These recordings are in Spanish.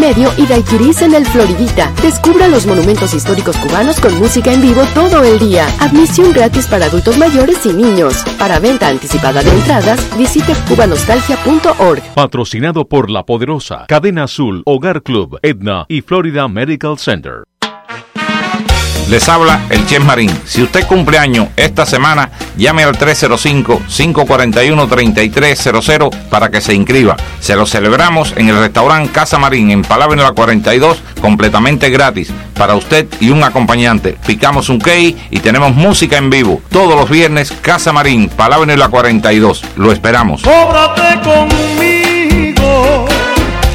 Medio y Daiquiris en el Floridita. Descubra los monumentos históricos cubanos con música en vivo todo el día. Admisión gratis para adultos mayores y niños. Para venta anticipada de entradas, visite cubanostalgia.org. Patrocinado por La Poderosa, Cadena Azul, Hogar Club, Edna y Florida Medical Center. Les habla el Chef Marín. Si usted cumple año esta semana, llame al 305-541-3300 para que se inscriba. Se lo celebramos en el restaurante Casa Marín en Palabra 42, completamente gratis. Para usted y un acompañante. Picamos un key y tenemos música en vivo. Todos los viernes, Casa Marín, Palabra la 42. Lo esperamos. Cóbrate conmigo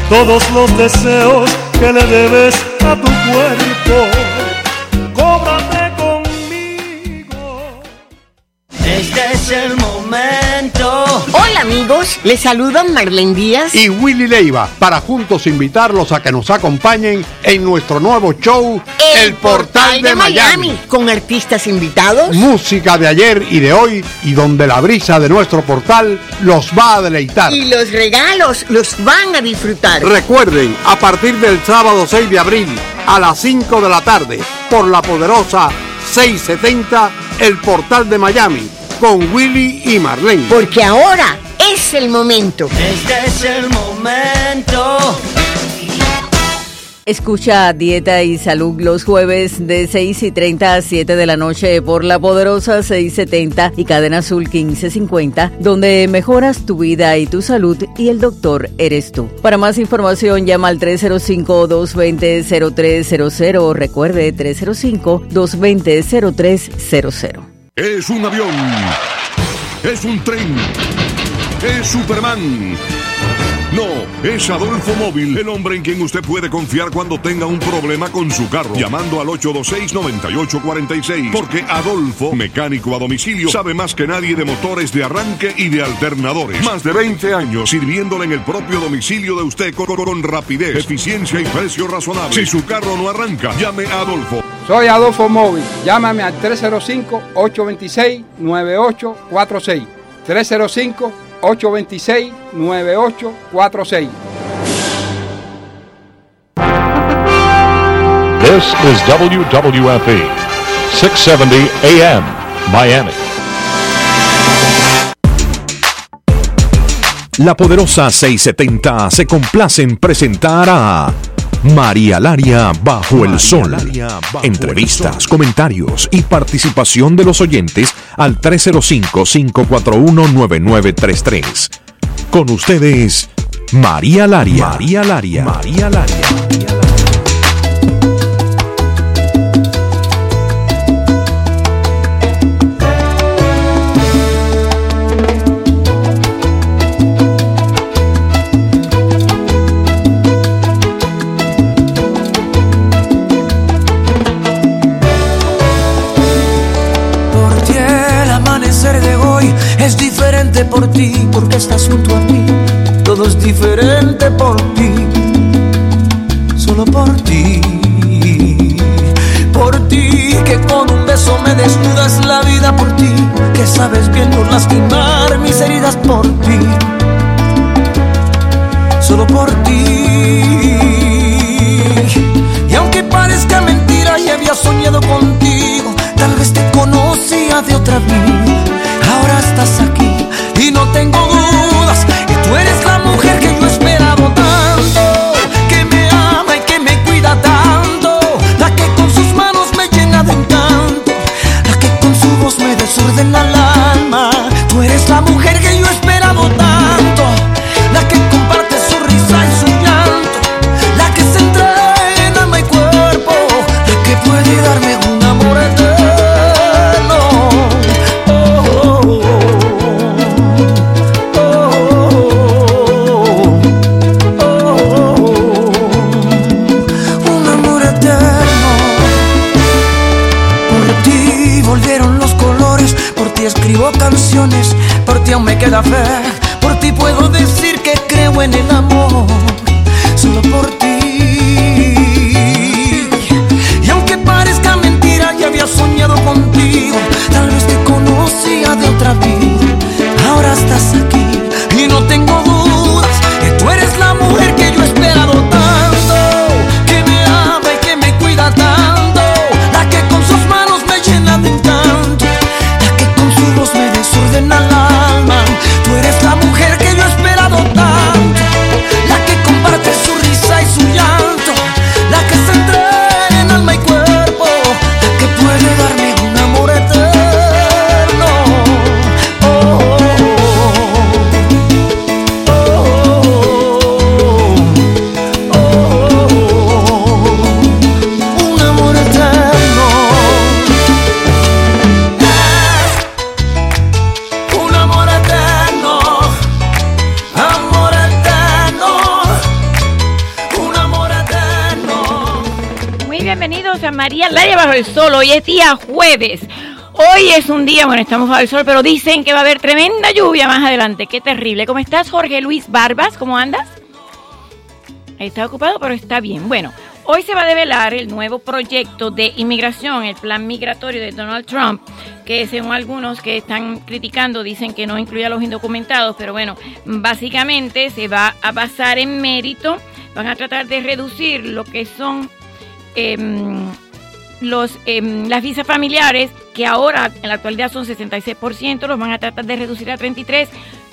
todos los deseos que le debes a tu cuerpo Este es el. Hola amigos, les saludan Marlene Díaz y Willy Leiva para juntos invitarlos a que nos acompañen en nuestro nuevo show El, Portal, de, Miami. con artistas invitados, música de ayer y de hoy y donde la brisa de nuestro portal los va a deleitar. Y los regalos los van a disfrutar. Recuerden, a partir del sábado 6 de abril a las 5 de la tarde por la poderosa 670 El Portal de Miami con Willy y Marlene. Porque ahora es el momento. Este es el momento. Escucha Dieta y Salud los jueves de 6 y 30 a 7 de la noche por la poderosa 670 y Cadena Azul 1550, donde mejoras tu vida y tu salud y el doctor eres tú. Para más información llama al 305-220-0300. Recuerde 305-220-0300. Es un avión. Es un tren. Es Superman. No, es Adolfo Móvil, el hombre en quien usted puede confiar cuando tenga un problema con su carro. Llamando al 826-9846. Porque Adolfo, mecánico a domicilio, sabe más que nadie de motores de arranque y de alternadores. Más de 20 años sirviéndole en el propio domicilio de usted con, con rapidez, eficiencia y precio razonable. Si su carro no arranca, llame a Adolfo. Soy Adolfo Móvil. Llámame al 305-826-9846. 305 826-9846. This is WWFE, 670 AM, Miami. La poderosa 670 se complace en presentar a María Laria Bajo el Sol. Entrevistas, comentarios y participación de los oyentes al 305-541-9933. Con ustedes, María Laria. María Laria. María Laria. Por ti, porque estás junto a mí. Todo es diferente por ti, solo por ti. Por ti, que con un beso me desnudas la vida por ti, que sabes bien no lastimar mis heridas por ti, solo por ti. María Laria Bajo el Sol. Hoy es día jueves. Hoy es un día, bueno, estamos bajo el sol, pero dicen que va a haber tremenda lluvia más adelante. Qué terrible. ¿Cómo estás, Jorge Luis Barbas? ¿Cómo andas? Está ocupado, pero está bien. Bueno, hoy se va a develar el nuevo proyecto de inmigración, el plan migratorio de Donald Trump, que según algunos que están criticando dicen que no incluye a los indocumentados, pero bueno, básicamente se va a basar en mérito. Van a tratar de reducir lo que son Em, los, em, las visas familiares, que ahora en la actualidad son 66%, los van a tratar de reducir a 33%.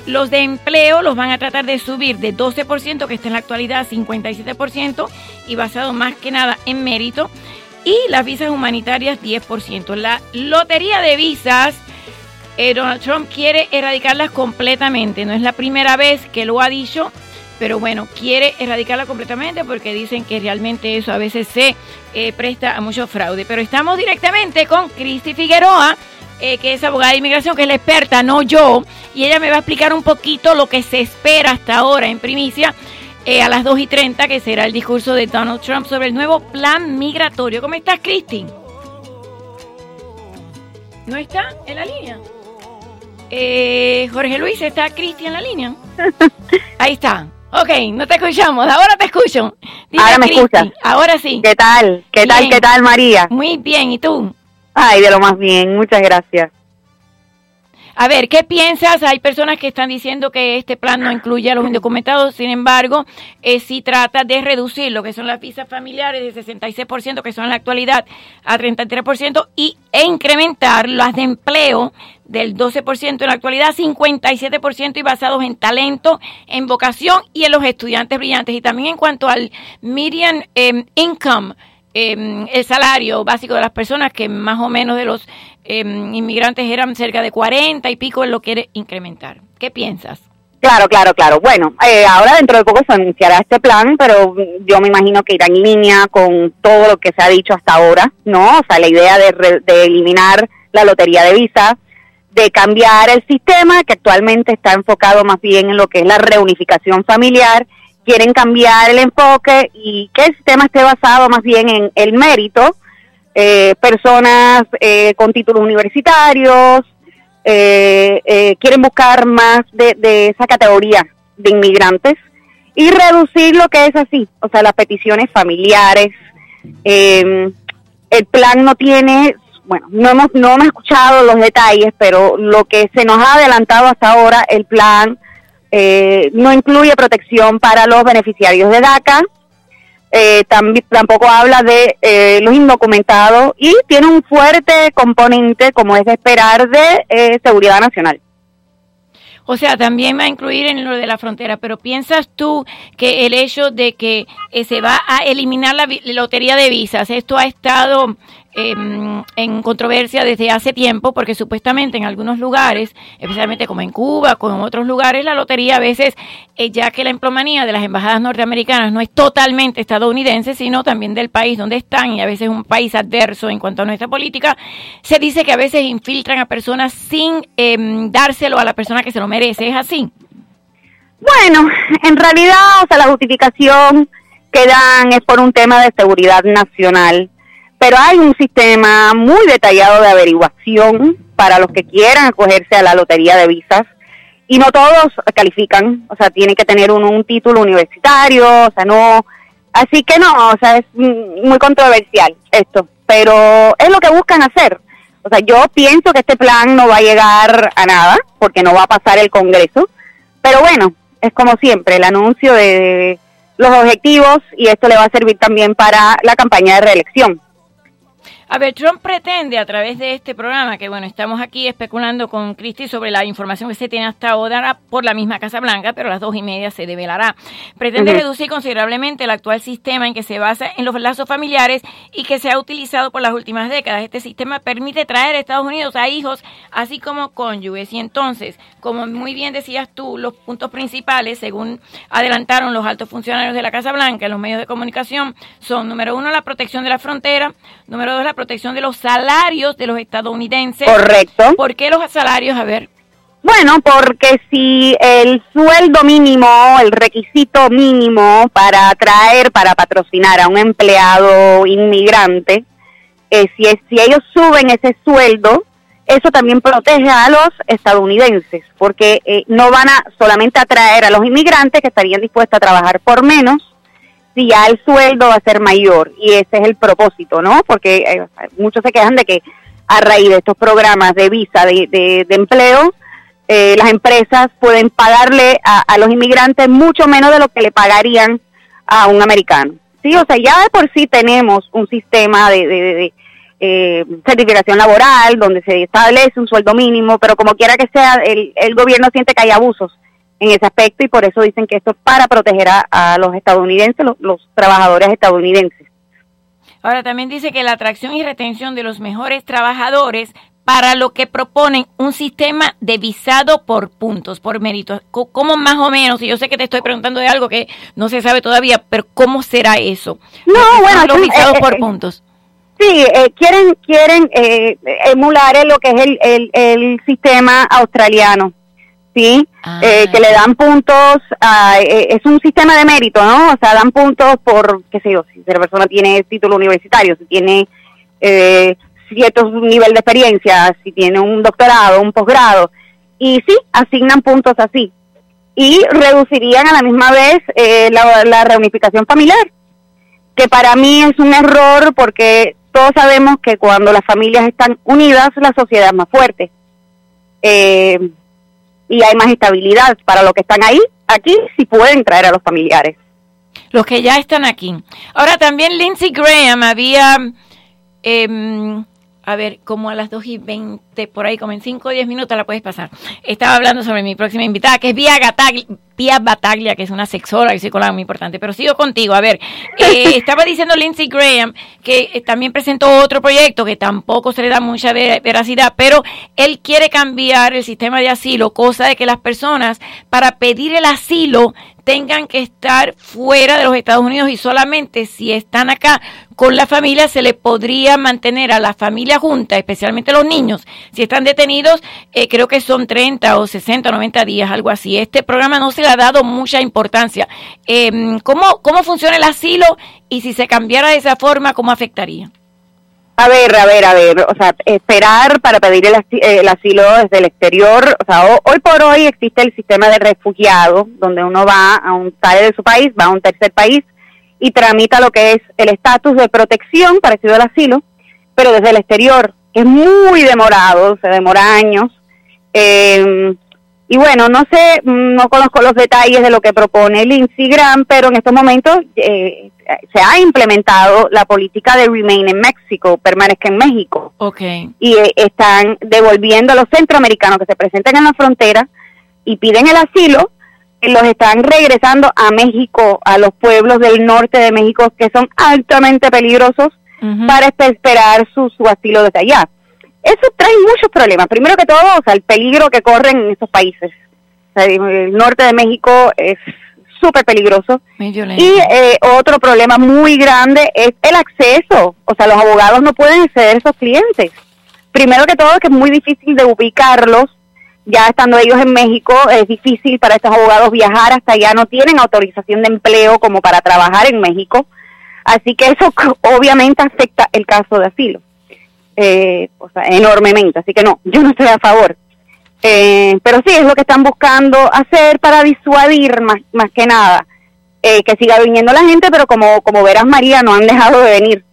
Los de empleo los van a tratar de subir de 12%, que está en la actualidad a 57%, y basado más que nada en mérito. Y las visas humanitarias 10%. La lotería de visas, eh, Donald Trump quiere erradicarlas completamente. No es la primera vez que lo ha dicho pero bueno, quiere erradicarla completamente porque dicen que realmente eso a veces se eh, presta a mucho fraude. Pero estamos directamente con Cristi Figueroa, eh, que es abogada de inmigración, que es la experta, no yo, y ella me va a explicar un poquito lo que se espera hasta ahora en primicia. Eh, a las 2 y 30, que será el discurso de Donald Trump sobre el nuevo plan migratorio. ¿Cómo estás, Cristi? ¿No está en la línea? Jorge Luis, ¿está Cristi en la línea? Ahí está. Ok, no te escuchamos, ahora te escucho. ahora me escuchas. Ahora sí. ¿Qué tal? ¿Qué tal? ¿Qué tal, María? Muy bien, ¿y tú? Ay, de lo más bien, muchas gracias. A ver, ¿qué piensas? Hay personas que están diciendo que este plan no incluye a los indocumentados, sin embargo, eh, sí trata de reducir lo que son las visas familiares de 66%, que son en la actualidad, a 33%, y, e incrementar las de empleo del 12% en la actualidad, 57% y basados en talento, en vocación y en los estudiantes brillantes. Y también en cuanto al median em, income, em, el salario básico de las personas, que más o menos de los Em, inmigrantes eran cerca de 40 y pico, él lo quiere incrementar. ¿Qué piensas? Claro, claro, claro. Bueno, eh, ahora dentro de poco se anunciará este plan, pero yo me imagino que irá en línea con todo lo que se ha dicho hasta ahora, ¿no? O sea, la idea de, de eliminar la lotería de visas, de cambiar el sistema que actualmente está enfocado más bien en lo que es la reunificación familiar, quieren cambiar el enfoque y que el sistema esté basado más bien en el mérito, eh, personas eh, con títulos universitarios, eh, quieren buscar más de, esa categoría de inmigrantes y reducir lo que es así, o sea, las peticiones familiares. Em, el plan no tiene, bueno, no hemos, no hemos escuchado los detalles, pero lo que se nos ha adelantado hasta ahora, el plan no incluye protección para los beneficiarios de DACA, eh, tampoco habla de eh, los indocumentados y tiene un fuerte componente, como es de esperar, de eh, seguridad nacional. O sea, también va a incluir en lo de la frontera, pero ¿piensas tú que el hecho de que eh, se va a eliminar la lotería de visas, esto ha estado Em, en controversia desde hace tiempo porque supuestamente en algunos lugares, especialmente como en Cuba, como en otros lugares, la lotería a veces, eh, ya que la emplomanía de las embajadas norteamericanas no es totalmente estadounidense, sino también del país donde están y a veces un país adverso en cuanto a nuestra política, se dice que a veces infiltran a personas sin em, dárselo a la persona que se lo merece. ¿Es así? Bueno, en realidad, o sea, la justificación que dan es por un tema de seguridad nacional pero hay un sistema muy detallado de averiguación para los que quieran acogerse a la lotería de visas y no todos califican, o sea, tienen que tener un, un título universitario, o sea, no, así que no, o sea, es muy controversial esto, pero es lo que buscan hacer. O sea, yo pienso que este plan no va a llegar a nada, porque no va a pasar el Congreso, pero bueno, es como siempre, el anuncio de los objetivos y esto le va a servir también para la campaña de reelección. A ver, Trump pretende a través de este programa, que bueno, estamos aquí especulando con Cristi sobre la información que se tiene hasta ahora por la misma Casa Blanca, pero a las dos y media se develará. Pretende reducir considerablemente el actual sistema en que se basa en los lazos familiares y que se ha utilizado por las últimas décadas. Este sistema permite traer a Estados Unidos a hijos, así como cónyuges. Y entonces, como muy bien decías tú, los puntos principales, según adelantaron los altos funcionarios de la Casa Blanca en los medios de comunicación, son, número uno, la protección de la frontera, número dos, la protección de los salarios de los estadounidenses. Correcto. ¿Por qué los salarios? A ver. Bueno, porque si el sueldo mínimo, el requisito mínimo para atraer, para patrocinar a un empleado inmigrante, eh, si, si ellos suben ese sueldo, eso también protege a los estadounidenses, porque eh, no van a solamente atraer a los inmigrantes que estarían dispuestos a trabajar por menos, si ya el sueldo va a ser mayor. Y ese es el propósito, ¿no? Porque eh, muchos se quejan de que a raíz de estos programas de visa de, de, empleo, eh, las empresas pueden pagarle a, los inmigrantes mucho menos de lo que le pagarían a un americano. Sí, o sea, ya de por sí tenemos un sistema de, de eh, certificación laboral, donde se establece un sueldo mínimo, pero como quiera que sea, el, el gobierno siente que hay abusos en ese aspecto y por eso dicen que esto es para proteger a, los estadounidenses, los, trabajadores estadounidenses. Ahora también dice que la atracción y retención de los mejores trabajadores para lo que proponen un sistema de visado por puntos, por méritos. ¿Cómo más o menos? Y yo sé que te estoy preguntando de algo que no se sabe todavía, pero ¿cómo será eso? No, bueno, los visados eh, por eh, puntos. Sí, eh, quieren quieren emular lo que es el, el, el sistema australiano. ¿Sí? Ah. Eh, que le dan puntos, eh, es un sistema de mérito, ¿no? O sea, dan puntos por, qué sé yo, si la persona tiene título universitario, si tiene eh, cierto nivel de experiencia, si tiene un doctorado, un posgrado, y sí, asignan puntos así. Y reducirían a la misma vez eh, la, la reunificación familiar, que para mí es un error porque todos sabemos que cuando las familias están unidas, la sociedad es más fuerte. Eh, y hay más estabilidad para los que están ahí. Aquí sí pueden traer a los familiares. Los que ya están aquí. Ahora también Lindsey Graham había, eh, a ver, como a las 2 y 20, por ahí, como en 5 o 10 minutos la puedes pasar. Estaba hablando sobre mi próxima invitada, que es Vía Gataglia, Pia Bataglia, que es una sexóloga y psicóloga muy importante. Pero sigo contigo. A ver, eh, estaba diciendo Lindsey Graham que eh, también presentó otro proyecto que tampoco se le da mucha veracidad, pero él quiere cambiar el sistema de asilo, cosa de que las personas para pedir el asilo tengan que estar fuera de los Estados Unidos y solamente si están acá con la familia se le podría mantener a la familia junta, especialmente los niños. Si están detenidos, eh, creo que son 30 o 60 o 90 días, algo así. Este programa no se le ha dado mucha importancia. Eh, ¿cómo, ¿Cómo funciona el asilo y si se cambiara de esa forma, cómo afectaría? A ver, a ver, a ver, o sea, esperar para pedir el, asilo desde el exterior, o sea, hoy por hoy existe el sistema de refugiado, donde uno va a un sale de su país, va a un tercer país y tramita lo que es el estatus de protección parecido al asilo, pero desde el exterior, que es muy demorado, se demora años. Eh, y bueno, no sé, no conozco los detalles de lo que propone Lindsey Graham, pero en estos momentos eh, se ha implementado la política de Remain en México, permanezca en México. Okay. Y eh, están devolviendo a los centroamericanos que se presentan en la frontera y piden el asilo, y los están regresando a México, a los pueblos del norte de México que son altamente peligrosos para esperar su, su asilo desde allá. Eso trae muchos problemas. Primero que todo, o sea, el peligro que corren en esos países. el norte de México es súper peligroso. y eh, otro problema muy grande es el acceso. O sea, los abogados no pueden acceder a esos clientes. Primero que todo, que es muy difícil de ubicarlos. Ya estando ellos en México, es difícil para estos abogados viajar hasta allá. No tienen autorización de empleo como para trabajar en México. Así que eso obviamente afecta el caso de asilo eh, o sea, enormemente. Así que no, yo no estoy a favor. Eh, pero sí, es lo que están buscando hacer para disuadir más, más que nada. Eh, que siga viniendo la gente, pero como, como verás, María, no han dejado de venir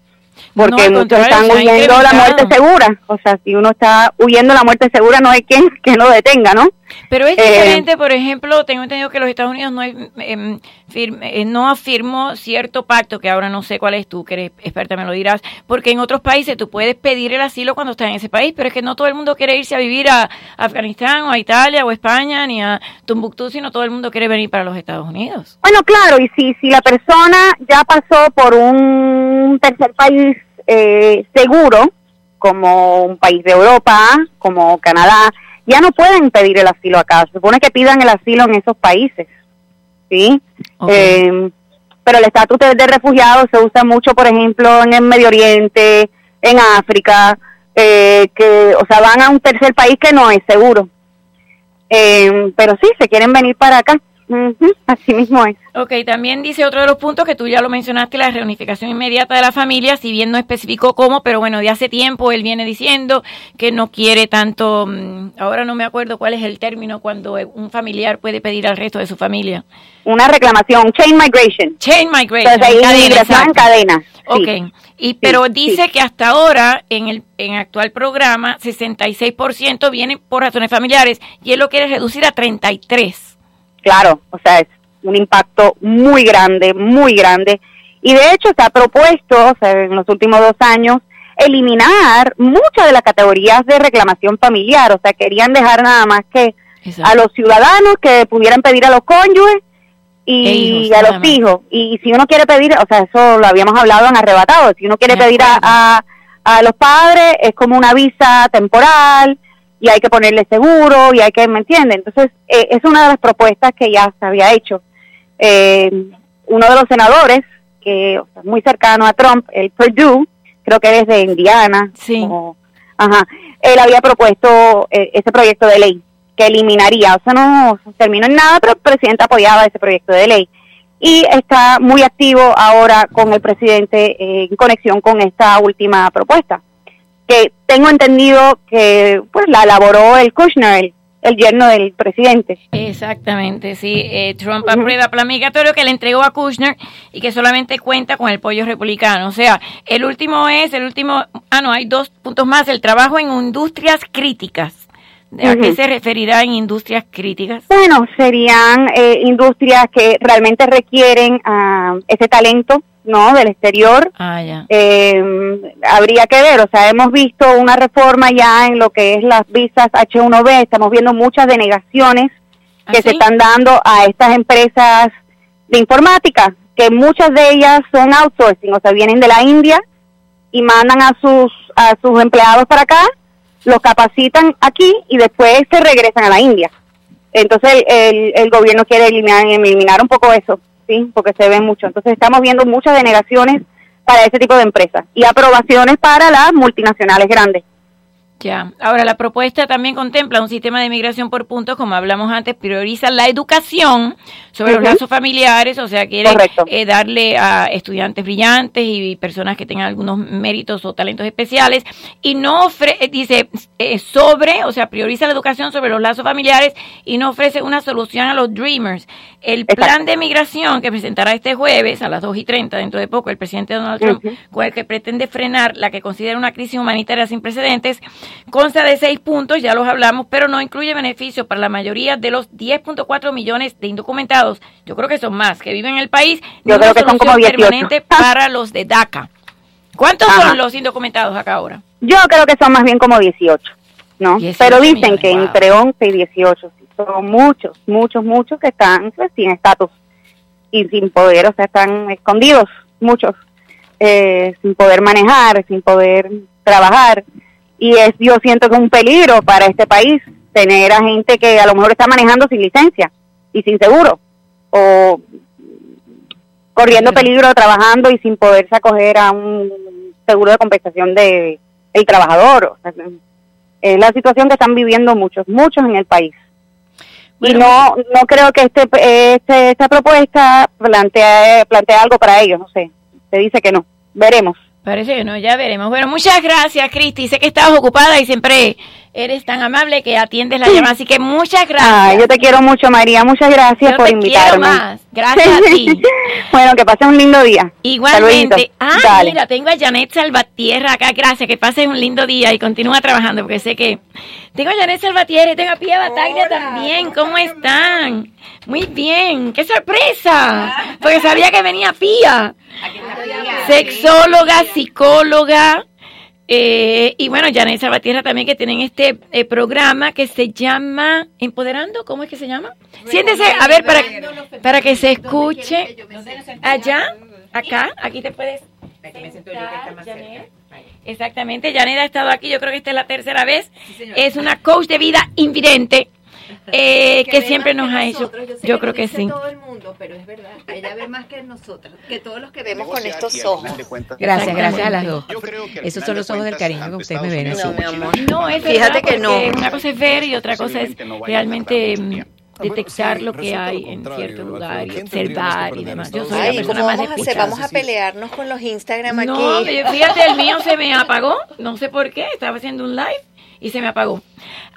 porque muchos están huyendo la muerte segura. O sea, si uno está huyendo la muerte segura, no hay quien que lo detenga, ¿no? Pero es eh, diferente, por ejemplo, tengo entendido que los Estados Unidos no, em, eh, no afirmó cierto pacto, que ahora no sé cuál es tú, que eres experta, me lo dirás, porque en otros países tú puedes pedir el asilo cuando estás en ese país, pero es que no todo el mundo quiere irse a vivir a Afganistán o a Italia o a España ni a Tumbuktu, sino todo el mundo quiere venir para los Estados Unidos. Bueno, claro, y si, si la persona ya pasó por un tercer país eh, seguro, como un país de Europa, como Canadá, ya no pueden pedir el asilo acá. Se supone que pidan el asilo en esos países, ¿sí? Eh, pero el estatus de, refugiado se usa mucho, por ejemplo, en el Medio Oriente, en África, eh, que, o sea, van a un tercer país que no es seguro. Eh, pero sí, se quieren venir para acá. Así mismo es. Ok, también dice otro de los puntos que tú ya lo mencionaste, la reunificación inmediata de la familia, si bien no especificó cómo, pero bueno, de hace tiempo él viene diciendo que no quiere tanto, mm, ahora no me acuerdo cuál es el término cuando un familiar puede pedir al resto de su familia. Una reclamación, chain migration. Chain migration. cadena, cadena. Ok, y, pero dice que hasta ahora en el en actual programa 66% viene por razones familiares y él lo quiere reducir a 33. Claro, o sea, es un impacto muy grande, muy grande. Y de hecho se ha propuesto, o sea, en los últimos dos años, eliminar muchas de las categorías de reclamación familiar. O sea, querían dejar nada más que a los ciudadanos que pudieran pedir a los cónyuges y a los hijos. Y si uno quiere pedir, o sea, eso lo habíamos hablado en arrebatado, si uno quiere pedir a, a, los padres es como una visa temporal y hay que ponerle seguro y hay que, ¿me entiende? Entonces, eh, es una de las propuestas que ya se había hecho. Eh, uno de los senadores, que muy cercano a Trump, el Purdue, creo que es de Indiana. Sí. ajá, él había propuesto eh, ese proyecto de ley que eliminaría, o sea, no terminó en nada, pero el presidente apoyaba ese proyecto de ley. Y está muy activo ahora con el presidente en conexión con esta última propuesta, que tengo entendido que pues la elaboró el Kushner, el yerno del presidente. Exactamente, sí. Eh, Trump aprueba plan migratorio que le entregó a Kushner y que solamente cuenta con el pollo republicano. O sea, el último es, el último, ah, no, hay dos puntos más, el trabajo en industrias críticas. ¿A qué se referirá en industrias críticas? Bueno, serían eh, industrias que realmente requieren uh, ese talento ¿no? Del exterior. Ah, ya. Eh, habría que ver, o sea, hemos visto una reforma ya en lo que es las visas H1B, estamos viendo muchas denegaciones ¿Ah, que se están dando a estas empresas de informática, que muchas de ellas son outsourcing, o sea, vienen de la India y mandan a sus, a sus empleados para acá, los capacitan aquí y después se regresan a la India. Entonces el, el, gobierno quiere eliminar, eliminar un poco eso porque se ven mucho. Entonces estamos viendo muchas denegaciones para ese tipo de empresas y aprobaciones para las multinacionales grandes. Ya, ahora la propuesta también contempla un sistema de migración por puntos, como hablamos antes, prioriza la educación sobre los lazos familiares, o sea, quiere eh, darle a estudiantes brillantes y personas que tengan algunos méritos o talentos especiales, y no ofrece, eh, dice, eh, sobre, o sea, prioriza la educación sobre los lazos familiares y no ofrece una solución a los dreamers. El plan de migración que presentará este jueves a las 2 y 30, dentro de poco, el presidente Donald Trump, con el que pretende frenar la que considera una crisis humanitaria sin precedentes, consta de seis puntos, ya los hablamos, pero no incluye beneficios para la mayoría de los 10.4 millones de indocumentados. Yo creo que son más que viven en el país. Yo creo que son como 18. permanente para los de DACA. ¿Cuántos son los indocumentados acá ahora? Yo creo que son más bien como 18, ¿no? pero dicen que entre 11 y 18 son muchos, muchos, muchos que están pues, sin estatus y sin poder, o sea, están escondidos, muchos, eh, sin poder manejar, sin poder trabajar. Y es, yo siento que es un peligro para este país tener a gente que a lo mejor está manejando sin licencia y sin seguro, o corriendo peligro trabajando y sin poderse acoger a un seguro de compensación de el trabajador. es la situación que están viviendo muchos, muchos en el país. Y no no creo que este, este esta propuesta plantea plantea algo para ellos no sé. Se dice que no. Veremos parece que no ya veremos. Bueno muchas gracias Cristi. Sé que estabas ocupada y siempre Eres tan amable que atiendes la llamada, así que muchas gracias. yo te quiero mucho, María. Muchas gracias por invitarme. Quiero más. Gracias a ti. bueno, que pases un lindo día. Igualmente. Ah, mira, tengo a Janet Salvatierra acá. Gracias, que pases un lindo día y continúa trabajando, porque sé que... Tengo a Janet Salvatierra y tengo a Pia Bataglia también. ¿Cómo están? Muy bien. ¡Qué sorpresa! Porque sabía que venía Pia. Sexóloga, psicóloga eh, y bueno, Janet Salvatierra también que tienen este eh, programa que se llama Empoderando, ¿cómo es que se llama? Siéntese, a ver, para, para que se escuche allá, acá, aquí te puedes Exactamente, Janet ha estado aquí, yo creo que esta es la tercera vez. es una coach de vida invidente eh, que, siempre nos ha hecho. Yo, creo que, sí. Todo el mundo, pero es verdad. Ella ve más que nosotros, que todos los que vemos con estos ojos. Gracias, gracias a las dos. Yo creo Esos son los ojos del cariño que ustedes me ven. No, mi amor. No, es Fíjate que no. Una cosa es ver y otra cosa es realmente mm, detectar lo que hay en cierto lugar y observar y demás. Yo soy la persona más vamos a, vamos a pelearnos con los Instagram aquí. No, fíjate, el mío se me apagó, no sé por qué, estaba haciendo un live y se me apagó.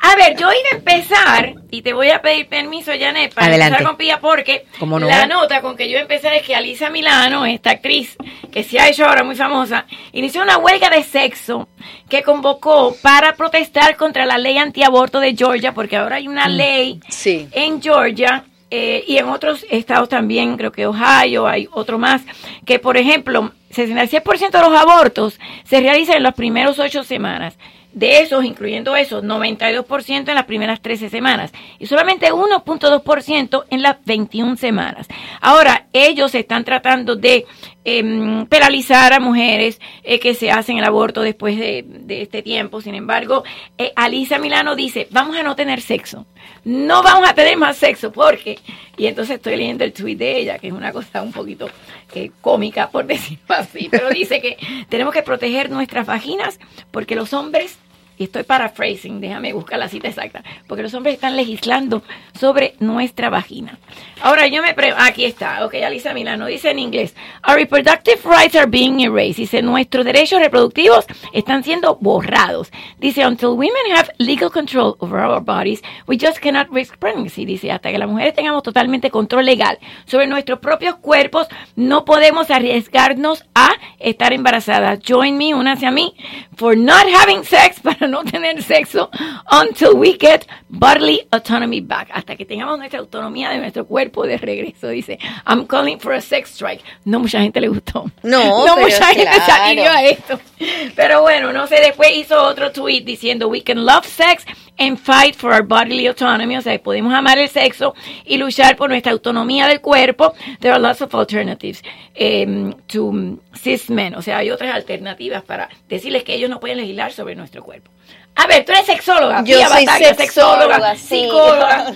A ver, yo iba a empezar, y te voy a pedir permiso, Janet, para empezar con Pía, porque la nota con que yo empecé es que Alisa Milano, esta actriz que se ha hecho ahora muy famosa, inició una huelga de sexo que convocó para protestar contra la ley antiaborto de Georgia, porque ahora hay una mm. ley en Georgia eh, y en otros estados también, creo que Ohio, hay otro más, que por ejemplo, 66% de los abortos se realizan en las primeras ocho semanas de esos, incluyendo esos, 92% en las primeras 13 semanas y solamente 1.2% en las 21 semanas. Ahora, ellos están tratando de eh, penalizar a mujeres eh, que se hacen el aborto después de, este tiempo. Sin embargo, eh, Alisa Milano dice, vamos a no tener sexo. No vamos a tener más sexo porque, y entonces estoy leyendo el tweet de ella, que es una cosa un poquito eh, cómica, por decirlo así, pero dice que tenemos que proteger nuestras vaginas porque los hombres y estoy paraphrasing, déjame buscar la cita exacta, porque los hombres están legislando sobre nuestra vagina. Ahora yo me pregunto, aquí está, ok, Alisa Milano dice en inglés, Our reproductive rights are being erased. Dice, nuestros derechos reproductivos están siendo borrados. Dice, until women have legal control over our bodies, we just cannot risk pregnancy. Dice, hasta que las mujeres tengamos totalmente control legal sobre nuestros propios cuerpos, no podemos arriesgarnos a estar embarazadas. Join me, únase a mí, for not having sex, para no tener sexo until we get bodily autonomy back. Hasta que tengamos nuestra autonomía de nuestro cuerpo de regreso. Dice, I'm calling for a sex strike. No mucha gente le gustó. No, no mucha gente se a esto. Pero bueno, no sé, después hizo otro tweet diciendo, we can love sex and fight for our bodily autonomy. O sea, podemos amar el sexo y luchar por nuestra autonomía del cuerpo. There are lots of alternatives um, to cis men. O sea, hay otras alternativas para decirles que ellos no pueden legislar sobre nuestro cuerpo. A ver, tú eres sexóloga. Yo soy sexóloga, psicóloga.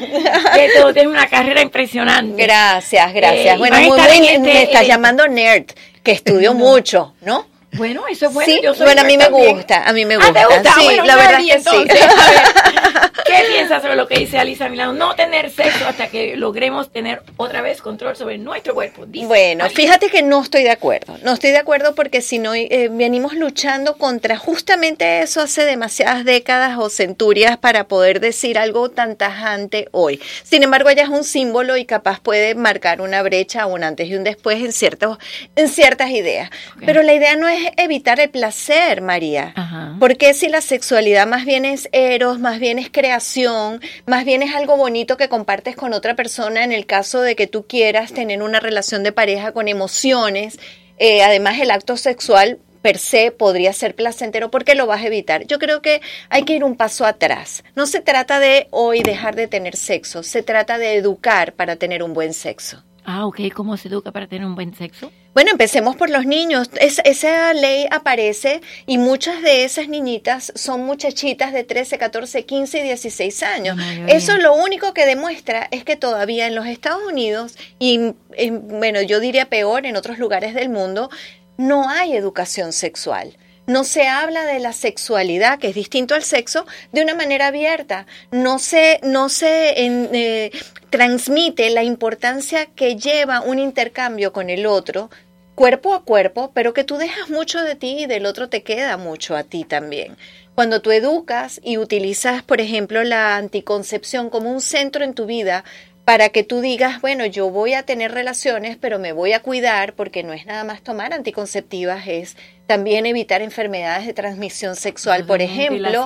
que tú tienes una carrera impresionante. Gracias, gracias. Eh, bueno, muy bien, me estás llamando nerd, que estudio mucho, ¿no? Bueno, eso es bueno. Sí, bueno, a mí me gusta, a mí me gusta. ¿Ah, te gusta? Sí, bueno, la verdad es que sí. ¿Qué piensas sobre lo que dice Alisa Milano? No tener sexo hasta que logremos tener otra vez control sobre nuestro cuerpo. bueno, fíjate que no estoy de acuerdo. No estoy de acuerdo porque si no, eh, venimos luchando contra justamente eso hace demasiadas décadas o centurias para poder decir algo tan tajante hoy. Sin embargo, ella es un símbolo y capaz puede marcar una brecha, un antes y un después en, ciertos, en ciertas ideas. Pero la idea no es evitar el placer, María. Porque si la sexualidad más bien es eros, más bien es creación, más bien es algo bonito que compartes con otra persona en el caso de que tú quieras tener una relación de pareja con emociones. Eh, además, el acto sexual per se podría ser placentero porque lo vas a evitar. Yo creo que hay que ir un paso atrás. No se trata de hoy dejar de tener sexo, se trata de educar para tener un buen sexo. Ah, ok. ¿Cómo se educa para tener un buen sexo? Bueno, empecemos por los niños. esa ley aparece y muchas de esas niñitas son muchachitas de 13, 14, 15 y 16 años. Eso lo único que demuestra es que todavía en los Estados Unidos y, bueno, yo diría peor en otros lugares del mundo, no hay educación sexual no se habla de la sexualidad, que es distinto al sexo, de una manera abierta. No se, no se eh, transmite la importancia que lleva un intercambio con el otro, cuerpo a cuerpo, pero que tú dejas mucho de ti y del otro te queda mucho a ti también. Cuando tú educas y utilizas, por ejemplo, la anticoncepción como un centro en tu vida, para que tú digas, bueno, yo voy a tener relaciones, pero me voy a cuidar porque no es nada más tomar anticonceptivas, es también evitar enfermedades de transmisión sexual, por ejemplo.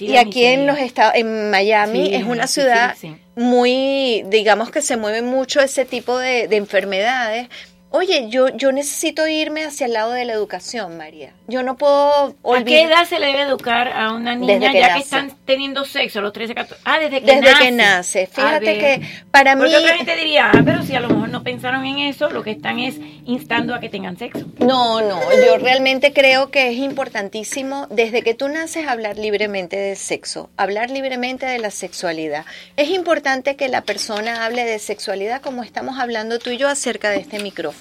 y aquí en los estados, en Miami es una ciudad muy, digamos que se mueve mucho ese tipo de, de enfermedades Oye, yo, yo necesito irme hacia el lado de la educación, María. Yo no puedo olvidar. ¿A qué edad se le debe educar a una niña ya que están teniendo sexo a los 13, 14? Ah, desde que desde nace. que nace. Fíjate que para Porque mí... otra gente diría, ah, pero si a lo mejor no pensaron en eso, lo que están es instando a que tengan sexo. No, no, yo realmente creo que es importantísimo desde que tú naces hablar libremente de sexo, hablar libremente de la sexualidad. Es importante que la persona hable de sexualidad como estamos hablando tú y yo acerca de este micrófono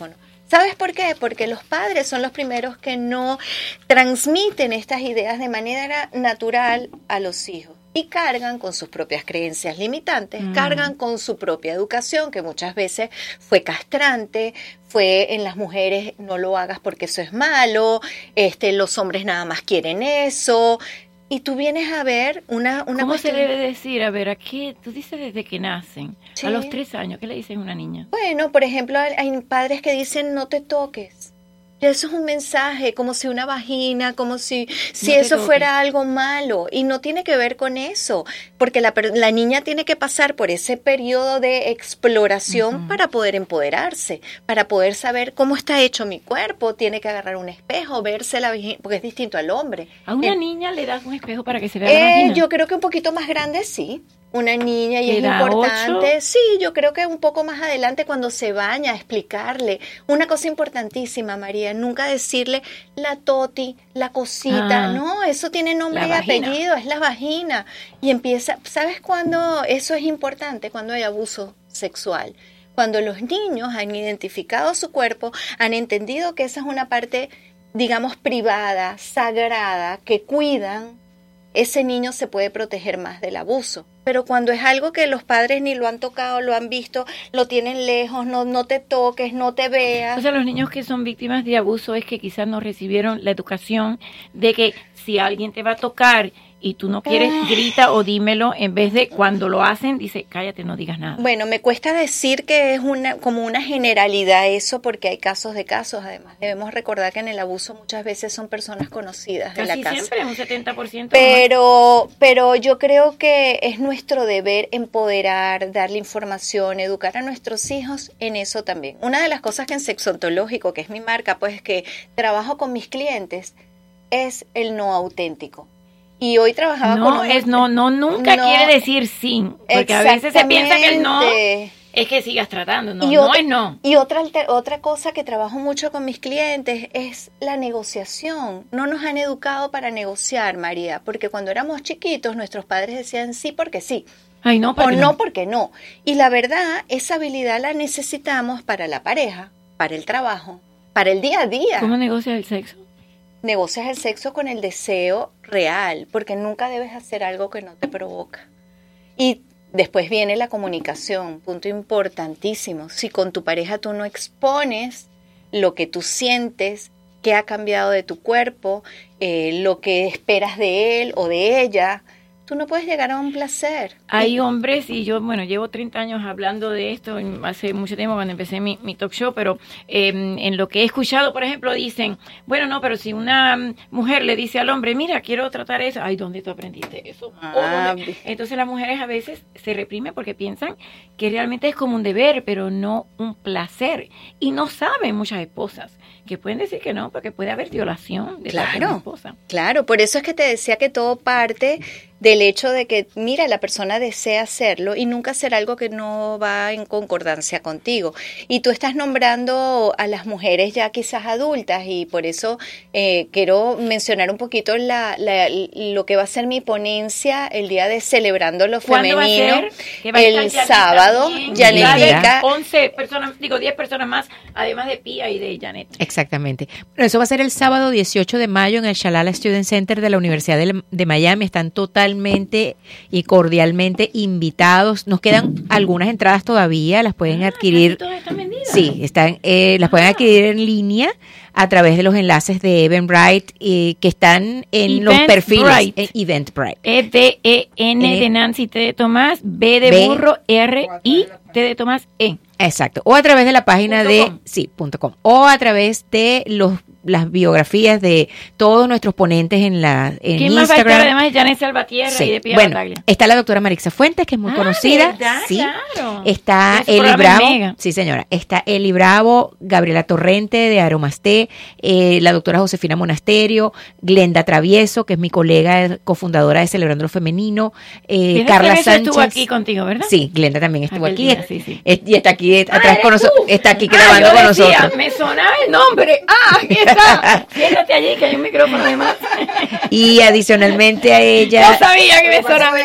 ¿Sabes por qué? Porque los padres son los primeros que no transmiten estas ideas de manera natural a los hijos y cargan con sus propias creencias limitantes, mm. cargan con su propia educación, que muchas veces fue castrante, fue en las mujeres no lo hagas porque eso es malo, este, los hombres nada más quieren eso. Y tú vienes a ver una... una ¿Cómo se debe decir? A ver, aquí tú dices desde que nacen, a los tres años, ¿qué le dices a una niña? Bueno, por ejemplo, hay padres que dicen no te toques. Eso es un mensaje, como si una vagina, como si, si eso fuera algo malo. Y no tiene que ver con eso, porque la, la niña tiene que pasar por ese periodo de exploración para poder empoderarse, para poder saber cómo está hecho mi cuerpo. Tiene que agarrar un espejo, verse la vagina, porque es distinto al hombre. ¿A una niña le das un espejo para que se vea la eh, vagina? Yo creo que un poquito más grande sí una niña y es importante. Sí, yo creo que un poco más adelante cuando se baña, explicarle. Una cosa importantísima, María, nunca decirle la toti, la cosita. Ah. no, eso tiene nombre y apellido, es la vagina. Y empieza, ¿sabes cuándo eso es importante? Cuando hay abuso sexual. Cuando los niños han identificado su cuerpo, han entendido que esa es una parte, digamos, privada, sagrada, que cuidan ese niño se puede proteger más del abuso. Pero cuando es algo que los padres ni lo han tocado, lo han visto, lo tienen lejos, no, no te toques, no te veas. O sea, los niños que son víctimas de abuso es que quizás no recibieron la educación de que si alguien te va a tocar y tú no quieres, grita o dímelo, en vez de cuando lo hacen, dice, cállate, no digas nada. Bueno, me cuesta decir que es una como una generalidad eso, porque hay casos de casos, además. Debemos recordar que en el abuso muchas veces son personas conocidas de la casa. siempre, un 70%. Pero, pero yo creo que es nuestro deber empoderar, darle información, educar a nuestros hijos en eso también. Una de las cosas que en Sexo Ontológico, que es mi marca, pues que trabajo con mis clientes, es el no auténtico y hoy trabajaba no, con es no no nunca quiere decir sí porque a veces se piensa que el no es que sigas tratando no, no es no. y otra otra cosa que trabajo mucho con mis clientes es la negociación. No nos han educado para negociar María porque cuando éramos chiquitos nuestros padres decían sí porque sí. Ay, no, o no. porque no. Y la verdad esa habilidad la necesitamos para la pareja para el trabajo para el día a día. Cómo negocia el sexo negocias el sexo con el deseo real, porque nunca debes hacer algo que no te provoca. Y después viene la comunicación, punto importantísimo. Si con tu pareja tú no expones lo que tú sientes, qué ha cambiado de tu cuerpo, eh, lo que esperas de él o de ella, tú no puedes llegar a un placer. Hay hombres, y yo, bueno, llevo 30 años hablando de esto, hace mucho tiempo cuando empecé mi, talk show, pero em, en lo que he escuchado, por ejemplo, dicen, bueno, no, pero si una mujer le dice al hombre, mira, quiero tratar eso, ay, ¿dónde tú aprendiste eso? Ah, Entonces las mujeres a veces se reprimen porque piensan que realmente es como un deber, pero no un placer. Y no saben muchas esposas que pueden decir que no, porque puede haber violación de claro, la esposa. Claro, por eso es que te decía que todo parte del hecho de que, mira, la persona desea hacerlo y nunca hacer algo que no va en concordancia contigo. Y tú estás nombrando a las mujeres ya quizás adultas y por eso eh, quiero mencionar un poquito la, lo que va a ser mi ponencia el día de Celebrando lo Femenino. el sábado, Janet 11 personas, digo 10 personas más, además de Pia y de Janet. Exactamente. Bueno, eso va a ser el sábado 18 de mayo en el Shalala Student Center de la Universidad de, de Miami. Están totalmente y cordialmente invitados. Nos quedan algunas entradas todavía, las pueden ah, adquirir. Sí, están, eh, las pueden adquirir en línea a través de los enlaces de Eventbrite eh, que están en los perfiles eh, Eventbrite. E-D-E-N de Nancy T de Tomás, B de burro, R-I T de Tomás, E. Exacto. O a través de la página de sí, punto com. O a través de los las biografías de todos nuestros ponentes en la en ¿Quién Instagram. Más va a estar además de Janet Salvatierra y de Pia bueno, está la doctora Marixa Fuentes, que es muy ah, conocida. sí. Está Eli Bravo. Sí, señora. Está Eli Bravo, Gabriela Torrente de Aromasté, eh, la doctora Josefina Monasterio, Glenda Travieso, que es mi colega cofundadora de Celebrando lo Femenino, eh, Carla Sánchez. estuvo aquí contigo, ¿verdad? Sí, Glenda también estuvo aquí. sí, sí. y está aquí atrás con nosotros. Está aquí grabando ah, con nosotros. Me sonaba el nombre. Ah, Siéntate allí que hay un micrófono además. Y adicionalmente a ella. Yo sabía que me sonaba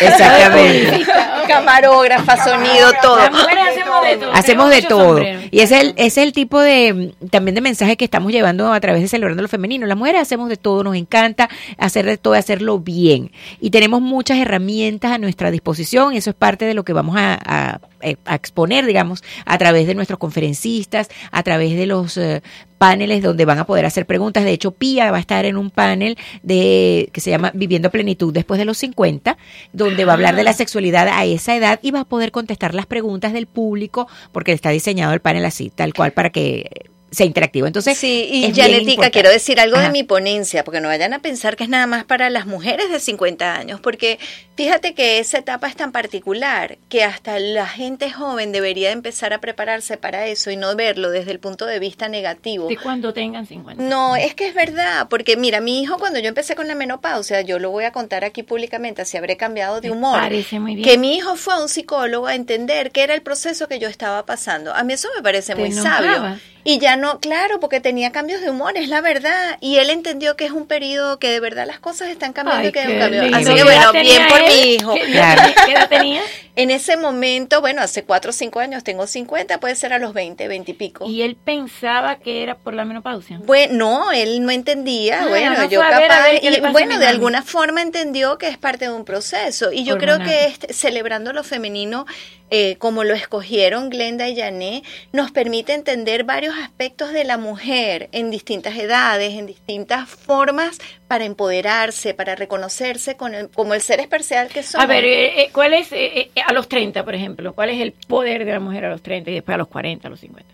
Exactamente. Camarógrafa, sonido, todo. Las mujeres hacemos hacemos de todo. Y ese es, el, es el tipo de también de mensaje que estamos llevando a través de Celebrando lo Femenino. Las mujeres hacemos de todo, nos encanta hacer de todo, hacerlo bien. Y tenemos muchas herramientas a nuestra disposición y eso es parte de lo que vamos a, exponer, digamos, a través de nuestros conferencistas, a través de los eh, paneles donde van a poder hacer preguntas. De hecho, Pía va a estar en un panel de que se llama Viviendo Plenitud después de los 50, donde va a hablar de la ah. sexualidad a esa edad y va a poder contestar las preguntas del público porque está diseñado el panel así, tal cual para que sea interactivo. Entonces, sí, y Janetica, quiero decir algo de mi ponencia, porque no vayan a pensar que es nada más para las mujeres de 50 años, porque fíjate que esa etapa es tan particular que hasta la gente joven debería empezar a prepararse para eso y no verlo desde el punto de vista negativo. De cuando tengan 50. No, es que es verdad, porque mira, mi hijo cuando yo empecé con la menopausia, yo lo voy a contar aquí públicamente, así habré cambiado de humor. parece muy bien. Que mi hijo fue a un psicólogo a entender qué era el proceso que yo estaba pasando. A mí eso me parece muy sabio. Y ya no, claro, porque tenía cambios de humor, es la verdad. Y él entendió que es un periodo que de verdad las cosas están cambiando y que hay un cambio. Así que bueno, bien por mi hijo. ¿Qué edad tenía? En ese momento, bueno, hace cuatro o cinco años, tengo 50, puede ser a los 20, 20 y pico. ¿Y él pensaba que era por la menopausia? Bueno, no, él no entendía. Ah, bueno, yo capaz. y, bueno, de alguna forma entendió que es parte de un proceso. Y yo creo que este, celebrando lo femenino, eh, como lo escogieron Glenda y Jané, nos permite entender varios aspectos de la mujer en distintas edades, en distintas formas para empoderarse, para reconocerse con el, como el ser especial que somos. A ver, eh, eh, ¿cuál es eh, a los 30, por ejemplo? ¿Cuál es el poder de la mujer a los 30 y después a los 40, a los 50?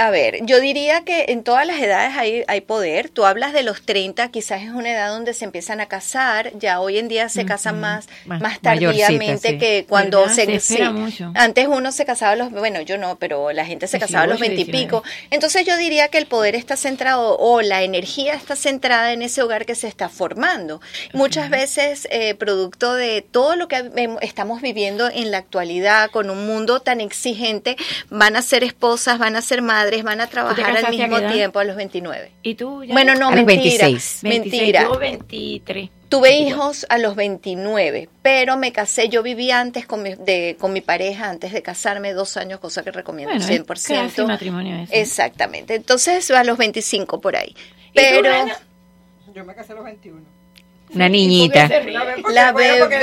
a ver, yo diría que en todas las edades hay, hay poder. Tú hablas de los 30, quizás es una edad donde se empiezan a casar, ya hoy en día se casan más, más, tardíamente que cuando se... se mucho. Antes uno se casaba a los... Bueno, yo no, pero la gente se casaba a los 20 y pico. Entonces yo diría que el poder está centrado o la energía está centrada en en ese hogar que se está formando. Muchas veces, eh, producto de todo lo que estamos viviendo en la actualidad, con un mundo tan exigente, van a ser esposas, van a ser madres, van a trabajar al mismo tiempo a los 29. ¿Y tú? Bueno, no, mentira. 26. Mentira. Yo 23. Tuve hijos a los 29, pero me casé, yo viví antes con mi, de, con mi pareja, antes de casarme, dos años, cosa que recomiendo bueno, 100%. Es matrimonio eso. Exactamente, entonces a los 25 por ahí. Pero... Yo me casé a los 21. Una niñita. La bebé.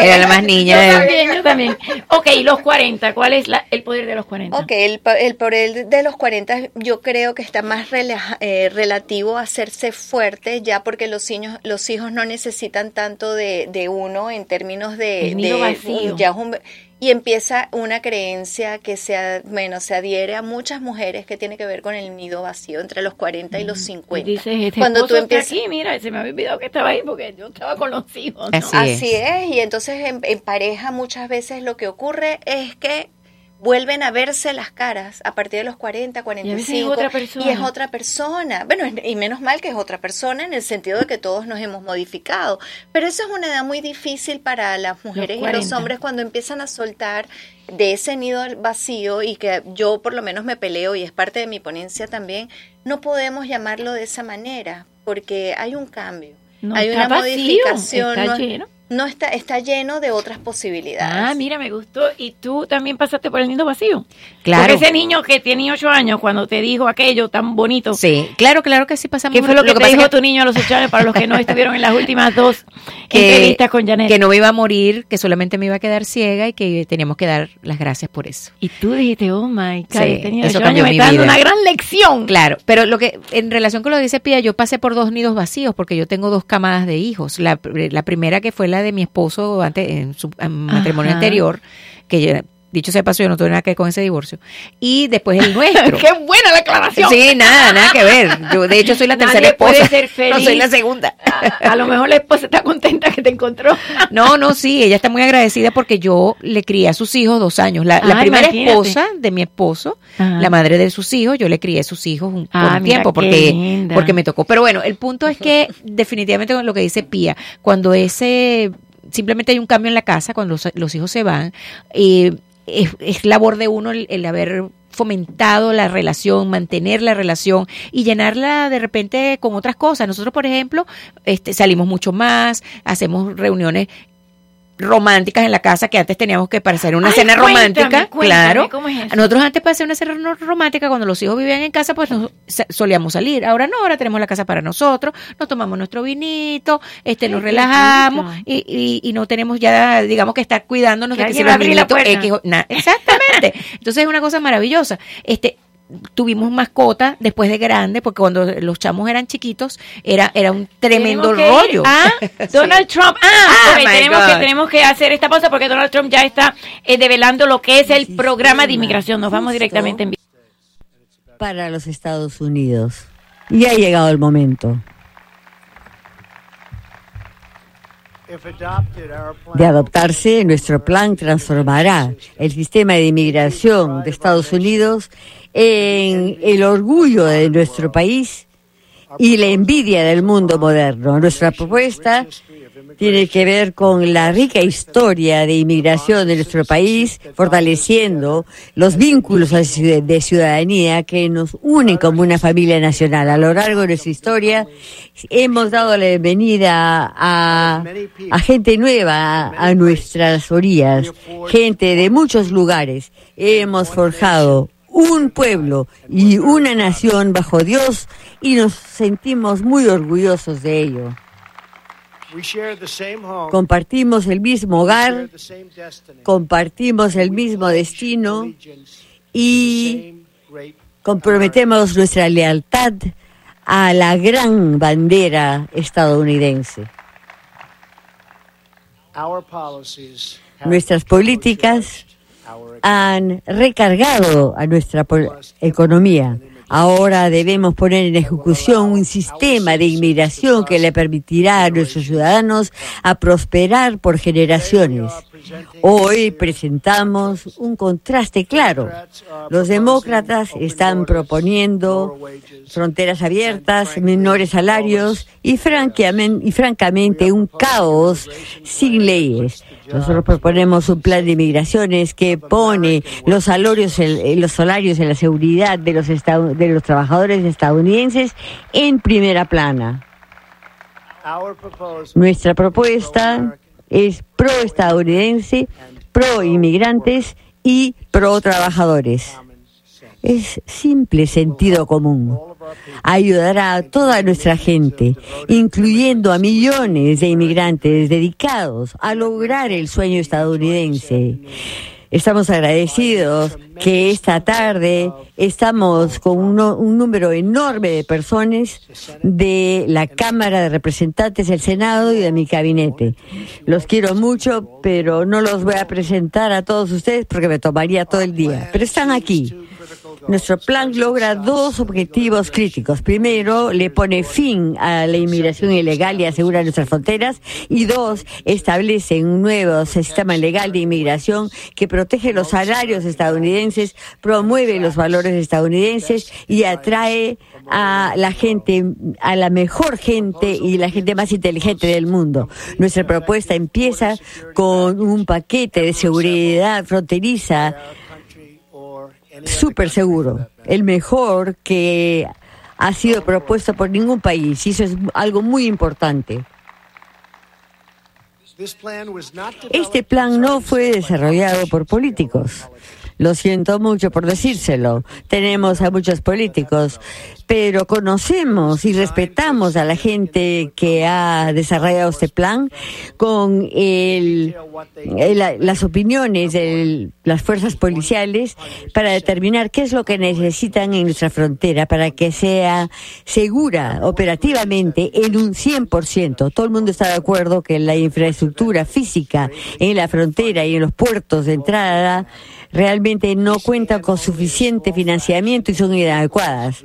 Era la más niña. Yo también, yo también. Ok, los 40. ¿Cuál es el poder de los 40? Ok, el, el, poder de los 40 yo creo que está más eh, relativo a hacerse fuerte ya porque los, niños, los hijos no necesitan tanto de, de uno en términos de... El nido vacío. Ya un, y empieza una creencia que se, bueno, se adhiere a muchas mujeres que tiene que ver con el nido vacío entre los 40 y los 50. Y dices, este Cuando tú empiezas aquí, mira, se me había olvidado que estaba ahí porque yo estaba con los hijos. Así, es. y entonces en pareja muchas veces lo que ocurre es que vuelven a verse las caras a partir de los 40, 45 y, es otra persona. y es otra persona. Bueno, y menos mal que es otra persona en el sentido de que todos nos hemos modificado, pero eso es una edad muy difícil para las mujeres y los hombres cuando empiezan a soltar de ese nido vacío y que yo por lo menos me peleo y es parte de mi ponencia también, no podemos llamarlo de esa manera porque hay un cambio. hay una modificación. Está no está, está lleno de otras posibilidades. Ah, mira, me gustó. Y tú también pasaste por el nido vacío. Claro. Porque ese niño que tiene ocho años, cuando te dijo aquello tan bonito. Sí, claro, claro que sí pasamos. ¿Qué fue lo que, te dijo tu niño a los ocho años para los que no estuvieron en las últimas dos entrevistas con Janet? Que no me iba a morir, que solamente me iba a quedar ciega y que teníamos que dar las gracias por eso. Y tú dijiste, oh my God, sí, eso cambió me dando una gran lección. Claro, pero lo que, en relación con lo que dice Pía, yo pasé por dos nidos vacíos porque yo tengo dos camadas de hijos. La, la primera que fue la de mi esposo antes, en su matrimonio anterior, que Dicho sea paso, yo no tuve nada que ver con ese divorcio. Y después el nuestro. ¡Qué buena la aclaración! Sí, nada, nada que ver. Yo, de hecho, soy la tercera esposa. Ser feliz. No soy la segunda. A, lo mejor la esposa está contenta que te encontró. No, no, sí, ella está muy agradecida porque yo le crié a sus hijos dos años. La, primera esposa de mi esposo, la madre de sus hijos, yo le crié a sus hijos un, ah, tiempo porque, porque me tocó. Pero bueno, el punto es que definitivamente con lo que dice Pía, cuando ese simplemente hay un cambio en la casa cuando los, hijos se van. Eh, es, labor de uno el, haber fomentado la relación, mantener la relación y llenarla de repente con otras cosas. Nosotros, por ejemplo, este, salimos mucho más, hacemos reuniones románticas en la casa que antes teníamos que para hacer una cena romántica, claro. Nosotros antes para hacer una cena romántica cuando los hijos vivían en casa, pues nos, solíamos salir. Ahora no, ahora tenemos la casa para nosotros, nos tomamos nuestro vinito, este, nos relajamos y, y, no tenemos ya, digamos que estar cuidándonos de que se va a abrir la puerta. exactamente. Entonces es una cosa maravillosa. Este, tuvimos mascota después de grande, porque cuando los chamos eran chiquitos era, era un tremendo rollo. Ah, Donald Trump. Ah, ah tenemos, que, tenemos que hacer esta pausa porque Donald Trump ya está eh, develando lo que es el programa de inmigración. Nos vamos directamente en Para los Estados Unidos. Y ha llegado el momento. De adoptarse, nuestro plan transformará el sistema de inmigración de Estados Unidos en el orgullo de nuestro país y la envidia del mundo moderno. Nuestra propuesta tiene que ver con la rica historia de inmigración de nuestro país, fortaleciendo los vínculos de ciudadanía que nos unen como una familia nacional. A lo largo de nuestra historia hemos dado la bienvenida a, gente nueva a nuestras orillas, gente de muchos lugares. Hemos forjado un pueblo y una nación bajo Dios y nos sentimos muy orgullosos de ello. Compartimos el mismo hogar, compartimos el mismo destino y comprometemos nuestra lealtad a la gran bandera estadounidense. Nuestras políticas han recargado a nuestra economía. Ahora debemos poner en ejecución un sistema de inmigración que le permitirá a nuestros ciudadanos a prosperar por generaciones. Hoy presentamos un contraste claro. Los demócratas están proponiendo fronteras abiertas, menores salarios y, y francamente un caos sin leyes. Nosotros proponemos un plan de inmigraciones que pone los salarios, los salarios en la seguridad de los, de los trabajadores estadounidenses en primera plana. Nuestra propuesta es pro-estadounidense, pro-inmigrantes y pro-trabajadores. Es simple sentido común. Ayudará a toda nuestra gente, incluyendo a millones de inmigrantes dedicados a lograr el sueño estadounidense. Estamos agradecidos que esta tarde estamos con un, número enorme de personas de la Cámara de Representantes del Senado y de mi gabinete. Los quiero mucho, pero no los voy a presentar a todos ustedes porque me tomaría todo el día. Pero están aquí. Nuestro plan logra dos objetivos críticos. Primero, le pone fin a la inmigración ilegal y asegura nuestras fronteras. Y dos, establece un nuevo sistema legal de inmigración que protege los salarios estadounidenses, promueve los valores estadounidenses y atrae a la gente, a la mejor gente y la gente más inteligente del mundo. Nuestra propuesta empieza con un paquete de seguridad fronteriza súper seguro, el mejor que ha sido propuesto por ningún país y eso es algo muy importante. Este plan no fue desarrollado por políticos. Lo siento mucho por decírselo. Tenemos a muchos políticos, pero conocemos y respetamos a la gente que ha desarrollado este plan con el, las opiniones de las fuerzas policiales para determinar qué es lo que necesitan en nuestra frontera para que sea segura operativamente en un 100%. Todo el mundo está de acuerdo que la infraestructura física en la frontera y en los puertos de entrada realmente no cuentan con suficiente financiamiento y son inadecuadas.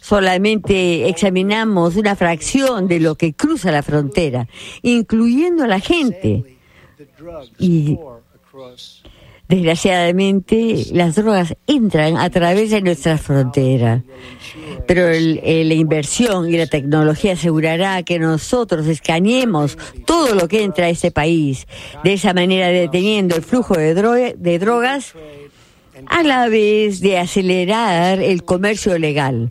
Solamente examinamos una fracción de lo que cruza la frontera, incluyendo a la gente. Y Desgraciadamente, las drogas entran a través de nuestra frontera, pero la inversión y la tecnología asegurará que nosotros escaneemos todo lo que entra a este país, de esa manera deteniendo el flujo de drogas a la vez de acelerar el comercio legal.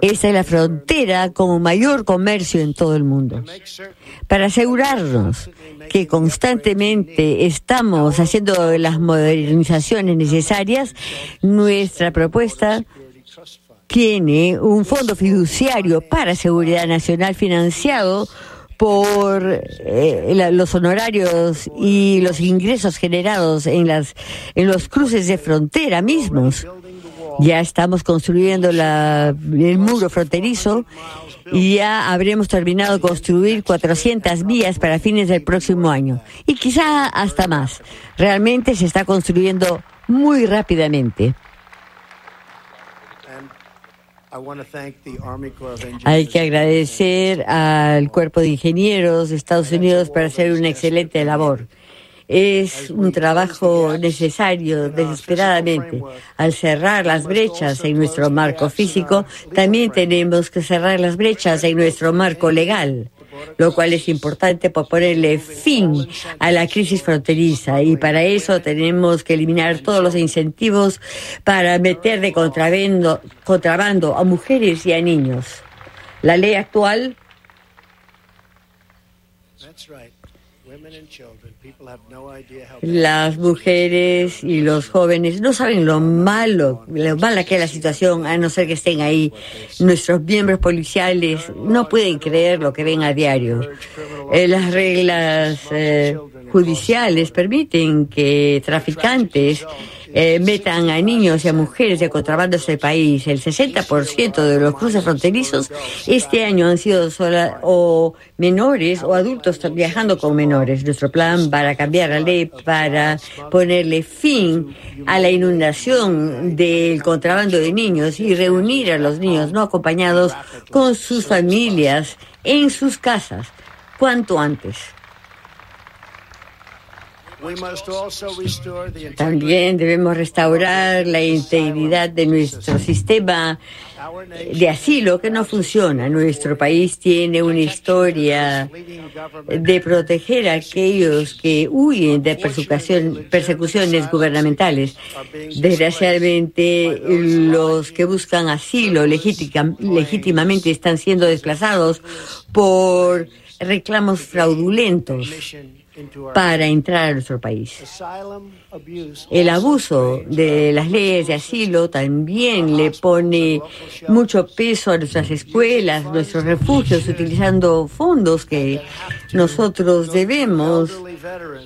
Esta es la frontera con mayor comercio en todo el mundo. Para asegurarnos que constantemente estamos haciendo las modernizaciones necesarias, nuestra propuesta tiene un fondo fiduciario para seguridad nacional financiado por eh, los honorarios y los ingresos generados en las en los cruces de frontera mismos. Ya estamos construyendo el muro fronterizo y ya habremos terminado de construir 400 vías para fines del próximo año y quizá hasta más. Realmente se está construyendo muy rápidamente. Hay que agradecer al Cuerpo de Ingenieros de Estados Unidos por hacer una excelente labor. Es un trabajo necesario desesperadamente. Al cerrar las brechas en nuestro marco físico, también tenemos que cerrar las brechas en nuestro marco legal lo cual es importante para ponerle fin a la crisis fronteriza y para eso tenemos que eliminar todos los incentivos para meter de contrabando, contrabando a mujeres y a niños. La ley actual las mujeres y los jóvenes no saben lo malo, lo mala que es la situación, a no ser que estén ahí. Nuestros miembros policiales no pueden creer lo que ven a diario. Eh, las reglas eh, judiciales permiten que traficantes eh, metan a niños y a mujeres de contrabando este país. El 60% de los cruces fronterizos este año han sido sola, o menores o adultos viajando con menores. Nuestro plan para cambiar la ley, para ponerle fin a la inundación del contrabando de niños y reunir a los niños no acompañados con sus familias en sus casas cuanto antes. También debemos restaurar la integridad de nuestro sistema de asilo que no funciona. Nuestro país tiene una historia de proteger a aquellos que huyen de persecuciones gubernamentales. Desgraciadamente, los que buscan asilo legítimamente están siendo desplazados por reclamos fraudulentos para entrar a nuestro país. El abuso de las leyes de asilo también le pone mucho peso a nuestras escuelas, nuestros refugios, utilizando fondos que nosotros debemos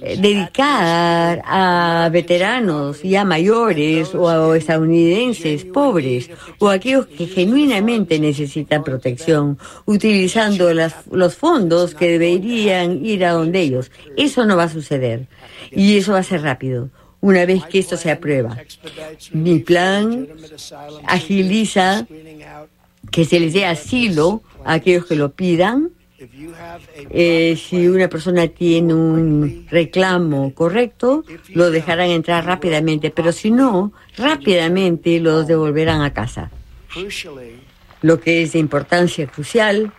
eh, dedicar a veteranos y a mayores o a estadounidenses pobres o a aquellos que genuinamente necesitan protección, utilizando los fondos que deberían ir a donde ellos. Eso no va a suceder y eso va a ser rápido una vez que esto se aprueba. Mi plan agiliza que se les dé asilo a aquellos que lo pidan. Eh, si una persona tiene un reclamo correcto, lo dejarán entrar rápidamente, pero si no, rápidamente los devolverán a casa. Lo que es de importancia crucial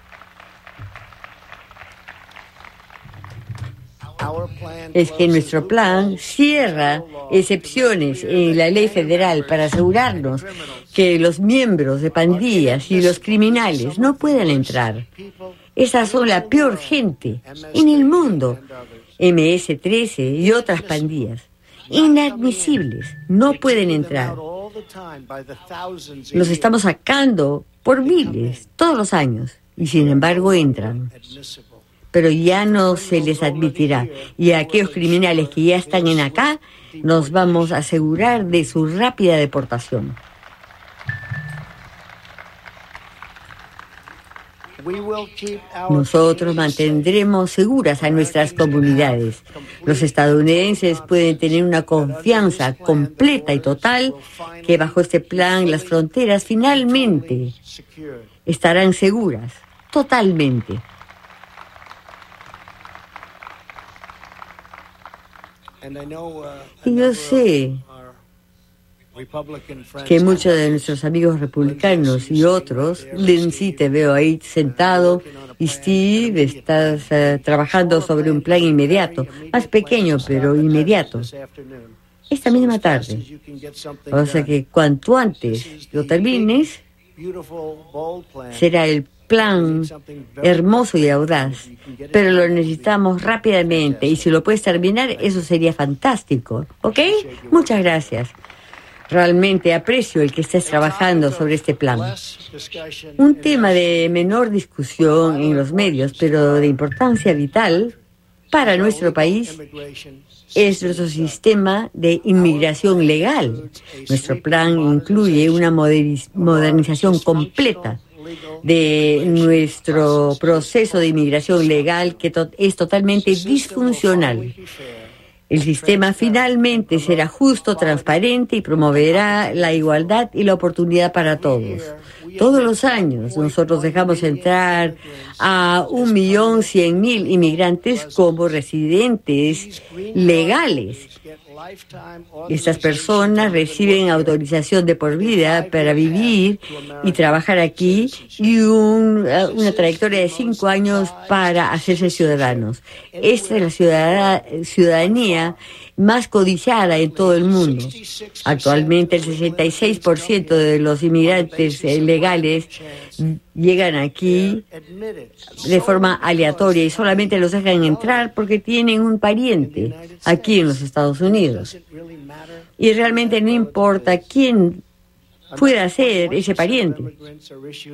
es que nuestro plan cierra excepciones en la ley federal para asegurarnos que los miembros de pandillas y los criminales no puedan entrar. Esas son la peor gente en el mundo. MS-13 y otras pandillas. Inadmisibles. No pueden entrar. Los estamos sacando por miles todos los años y sin embargo entran pero ya no se les admitirá. Y a aquellos criminales que ya están en acá, nos vamos a asegurar de su rápida deportación. Nosotros mantendremos seguras a nuestras comunidades. Los estadounidenses pueden tener una confianza completa y total que bajo este plan las fronteras finalmente estarán seguras, totalmente. Y yo sé que muchos de nuestros amigos republicanos y otros, Lindsay te veo ahí sentado y Steve estás eh, trabajando sobre un plan inmediato, más pequeño pero inmediato, esta misma tarde. O sea que cuanto antes lo termines, Será el plan hermoso y audaz, pero lo necesitamos rápidamente y si lo puedes terminar, eso sería fantástico. ¿Ok? Muchas gracias. Realmente aprecio el que estés trabajando sobre este plan. Un tema de menor discusión en los medios, pero de importancia vital para nuestro país es nuestro sistema de inmigración legal. Nuestro plan incluye una modernización completa de nuestro proceso de inmigración legal que es totalmente disfuncional. El sistema finalmente será justo, transparente y promoverá la igualdad y la oportunidad para todos. Todos los años nosotros dejamos entrar a un millón cien mil inmigrantes como residentes legales estas personas reciben autorización de por vida para vivir y trabajar aquí y una trayectoria de cinco años para hacerse ciudadanos. Esta es la ciudadanía más codiciada en todo el mundo. Actualmente el 66% de los inmigrantes legales llegan aquí de forma aleatoria y solamente los dejan entrar porque tienen un pariente aquí en los Estados Unidos. Y realmente no importa quién pueda ser ese pariente.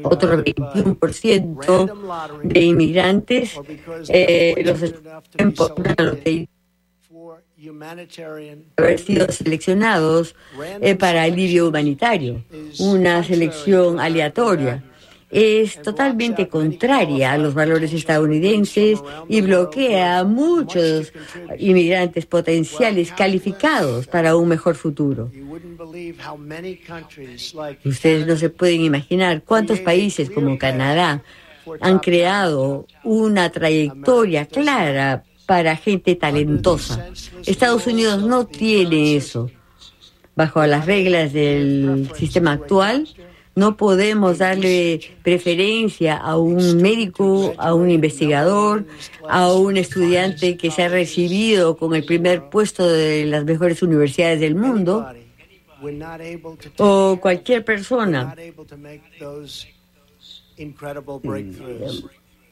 Otro 21% de inmigrantes eh, los haber sido seleccionados eh, para alivio humanitario, una selección aleatoria. Es totalmente contraria a los valores estadounidenses y bloquea a muchos inmigrantes potenciales calificados para un mejor futuro. Ustedes no se pueden imaginar cuántos países como Canadá han creado una trayectoria clara para gente talentosa. Estados Unidos no tiene eso. Bajo las reglas del sistema actual, no podemos darle preferencia a un médico, a un investigador, a un estudiante que se ha recibido con el primer puesto de las mejores universidades del mundo o cualquier persona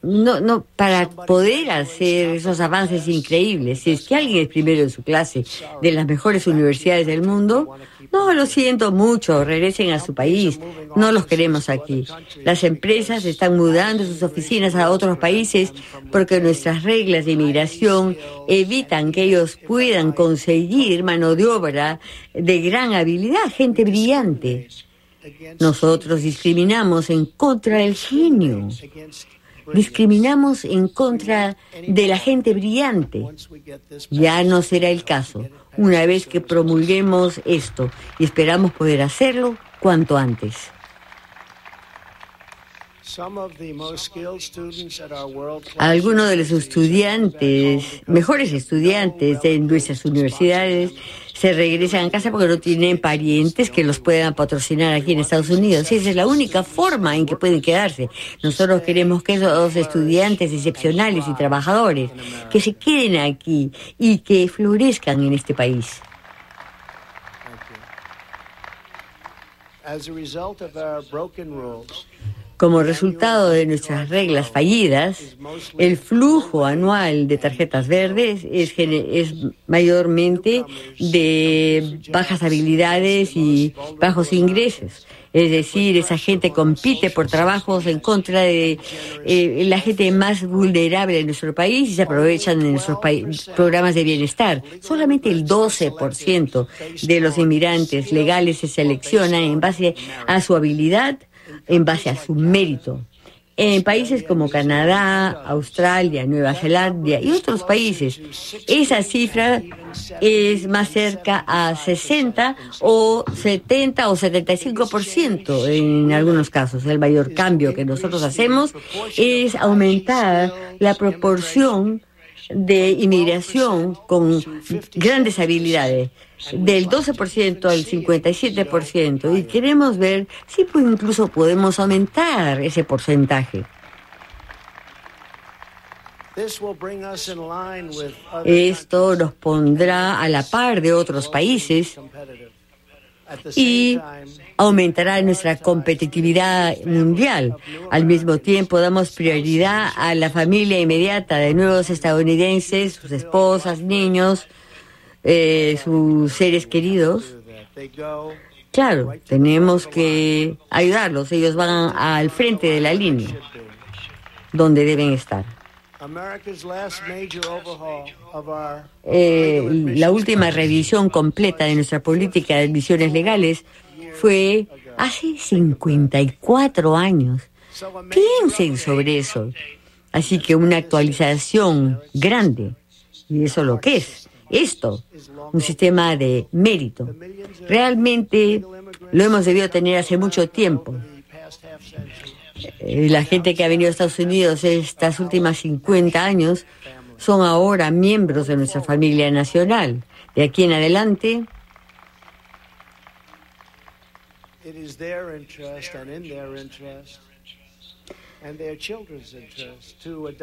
no, no, para poder hacer esos avances increíbles, si es que alguien es primero en su clase de las mejores universidades del mundo, no, lo siento mucho, regresen a su país, no los queremos aquí. Las empresas están mudando sus oficinas a otros países porque nuestras reglas de inmigración evitan que ellos puedan conseguir mano de obra de gran habilidad, gente brillante. Nosotros discriminamos en contra del genio discriminamos en contra de la gente brillante. Ya no será el caso una vez que promulguemos esto y esperamos poder hacerlo cuanto antes. Algunos de los estudiantes, mejores estudiantes de nuestras universidades, se regresan a casa porque no tienen parientes que los puedan patrocinar aquí en Estados Unidos. esa es la única forma en que pueden quedarse. Nosotros queremos que esos estudiantes excepcionales y trabajadores que se queden aquí y que florezcan en este país. Como resultado de nuestras reglas fallidas, el flujo anual de tarjetas verdes es, es mayormente de bajas habilidades y bajos ingresos. Es decir, esa gente compite por trabajos en contra de eh, la gente más vulnerable de nuestro país y se aprovechan de nuestros programas de bienestar. Solamente el 12% de los inmigrantes legales se seleccionan en base a su habilidad en base a su mérito. En países como Canadá, Australia, Nueva Zelanda y otros países, esa cifra es más cerca a 60 o 70 o 75% en algunos casos. El mayor cambio que nosotros hacemos es aumentar la proporción de inmigración con grandes habilidades del 12% al 57% y queremos ver si pues incluso podemos aumentar ese porcentaje. Esto nos pondrá a la par de otros países y aumentará nuestra competitividad mundial. Al mismo tiempo, damos prioridad a la familia inmediata de nuevos estadounidenses, sus esposas, niños, eh, sus seres queridos. Claro, tenemos que ayudarlos. Ellos van al frente de la línea donde deben estar. Eh, la última revisión completa de nuestra política de admisiones legales fue hace 54 años. Piensen sobre eso. Así que una actualización grande, y eso lo que es, esto, un sistema de mérito. Realmente lo hemos debido tener hace mucho tiempo. Eh, la gente que ha venido a Estados Unidos estas últimas 50 años son ahora miembros de nuestra familia nacional. De aquí en adelante,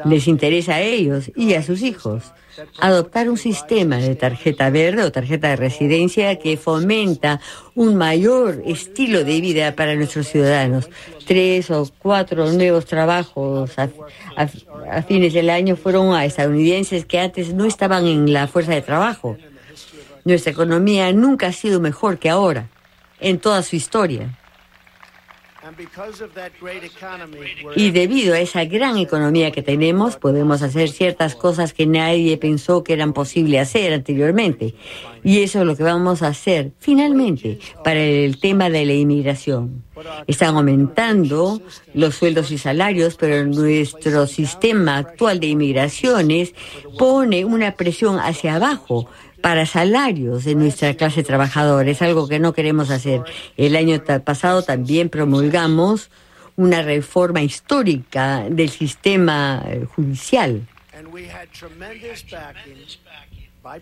les interesa a ellos y a sus hijos adoptar un sistema de tarjeta verde o tarjeta de residencia que fomenta un mayor estilo de vida para nuestros ciudadanos. Tres o cuatro nuevos trabajos a, fines del año fueron a estadounidenses que antes no estaban en la fuerza de trabajo. Nuestra economía nunca ha sido mejor que ahora, en toda su historia. Y debido a esa gran economía que tenemos, podemos hacer ciertas cosas que nadie pensó que eran posible hacer anteriormente. Y eso es lo que vamos a hacer finalmente para el tema de la inmigración. Están aumentando los sueldos y salarios, pero nuestro sistema actual de inmigraciones pone una presión hacia abajo para salarios de nuestra clase trabajadora. Es algo que no queremos hacer. El año pasado también promulgamos una reforma histórica del sistema eh, judicial.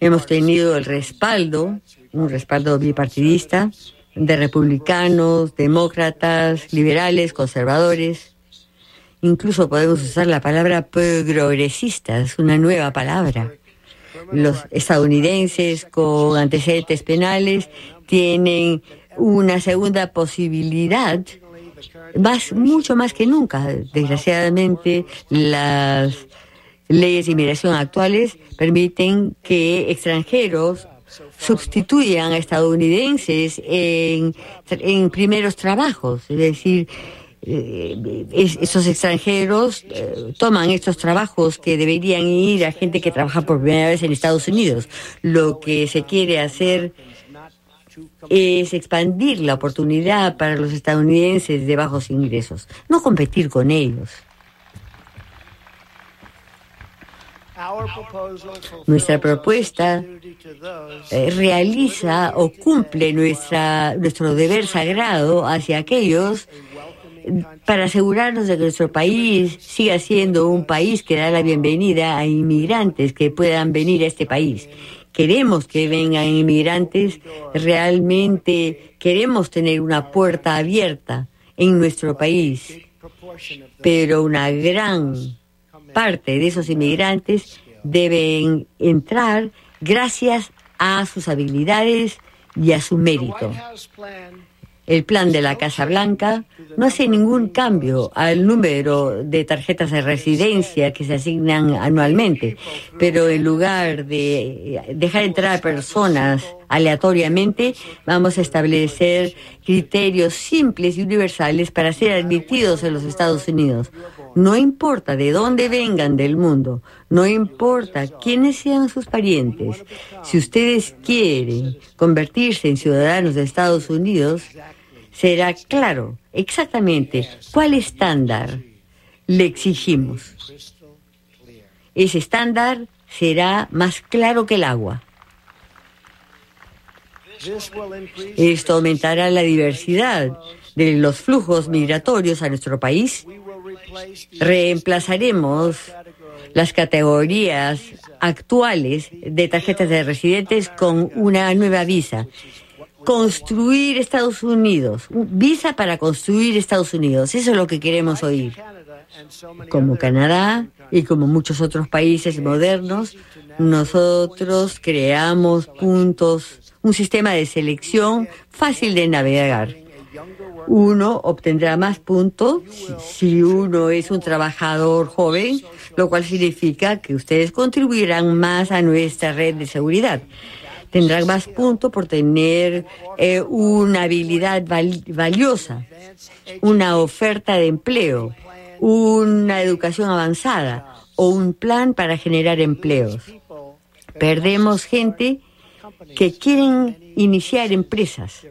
Hemos tenido el respaldo, un respaldo bipartidista, de republicanos, demócratas, liberales, conservadores. Incluso podemos usar la palabra progresistas, una nueva palabra los estadounidenses con antecedentes penales tienen una segunda posibilidad más mucho más que nunca. Desgraciadamente las leyes de inmigración actuales permiten que extranjeros sustituyan a estadounidenses en, en primeros trabajos es decir eh, esos extranjeros eh, toman estos trabajos que deberían ir a gente que trabaja por primera vez en Estados Unidos. Lo que se quiere hacer es expandir la oportunidad para los estadounidenses de bajos ingresos, no competir con ellos. Nuestra propuesta eh, realiza o cumple nuestra, nuestro deber sagrado hacia aquellos para asegurarnos de que nuestro país siga siendo un país que da la bienvenida a inmigrantes que puedan venir a este país. Queremos que vengan inmigrantes, realmente queremos tener una puerta abierta en nuestro país, pero una gran parte de esos inmigrantes deben entrar gracias a sus habilidades y a su mérito. El plan de la Casa Blanca no hace ningún cambio al número de tarjetas de residencia que se asignan anualmente, pero en lugar de dejar entrar a personas aleatoriamente, vamos a establecer criterios simples y universales para ser admitidos en los Estados Unidos. No importa de dónde vengan del mundo, no importa quiénes sean sus parientes, si ustedes quieren convertirse en ciudadanos de Estados Unidos, será claro exactamente cuál estándar le exigimos. Ese estándar será más claro que el agua. Esto aumentará la diversidad de los flujos migratorios a nuestro país. Reemplazaremos las categorías actuales de tarjetas de residentes con una nueva visa construir Estados Unidos, visa para construir Estados Unidos, eso es lo que queremos oír. Como Canadá y como muchos otros países modernos, nosotros creamos puntos un sistema de selección fácil de navegar. Uno obtendrá más puntos si uno es un trabajador joven, lo cual significa que ustedes contribuirán más a nuestra red de seguridad tendrán más puntos por tener eh, una habilidad valiosa, una oferta de empleo, una educación avanzada o un plan para generar empleos. Perdemos gente que quieren iniciar empresas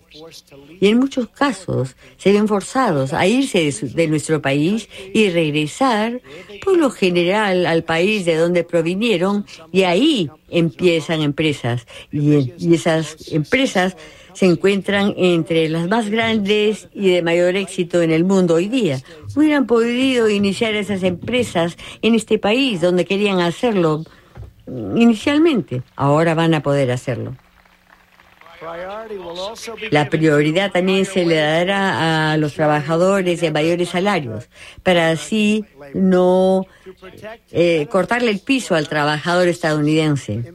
y en muchos casos se ven forzados a irse de, nuestro país y regresar por lo general al país de donde provinieron y ahí empiezan empresas y, esas empresas se encuentran entre las más grandes y de mayor éxito en el mundo hoy día. Hubieran podido iniciar esas empresas en este país donde querían hacerlo inicialmente. Ahora van a poder hacerlo. La prioridad también se le dará a los trabajadores de mayores salarios, para así no eh, cortarle el piso al trabajador estadounidense.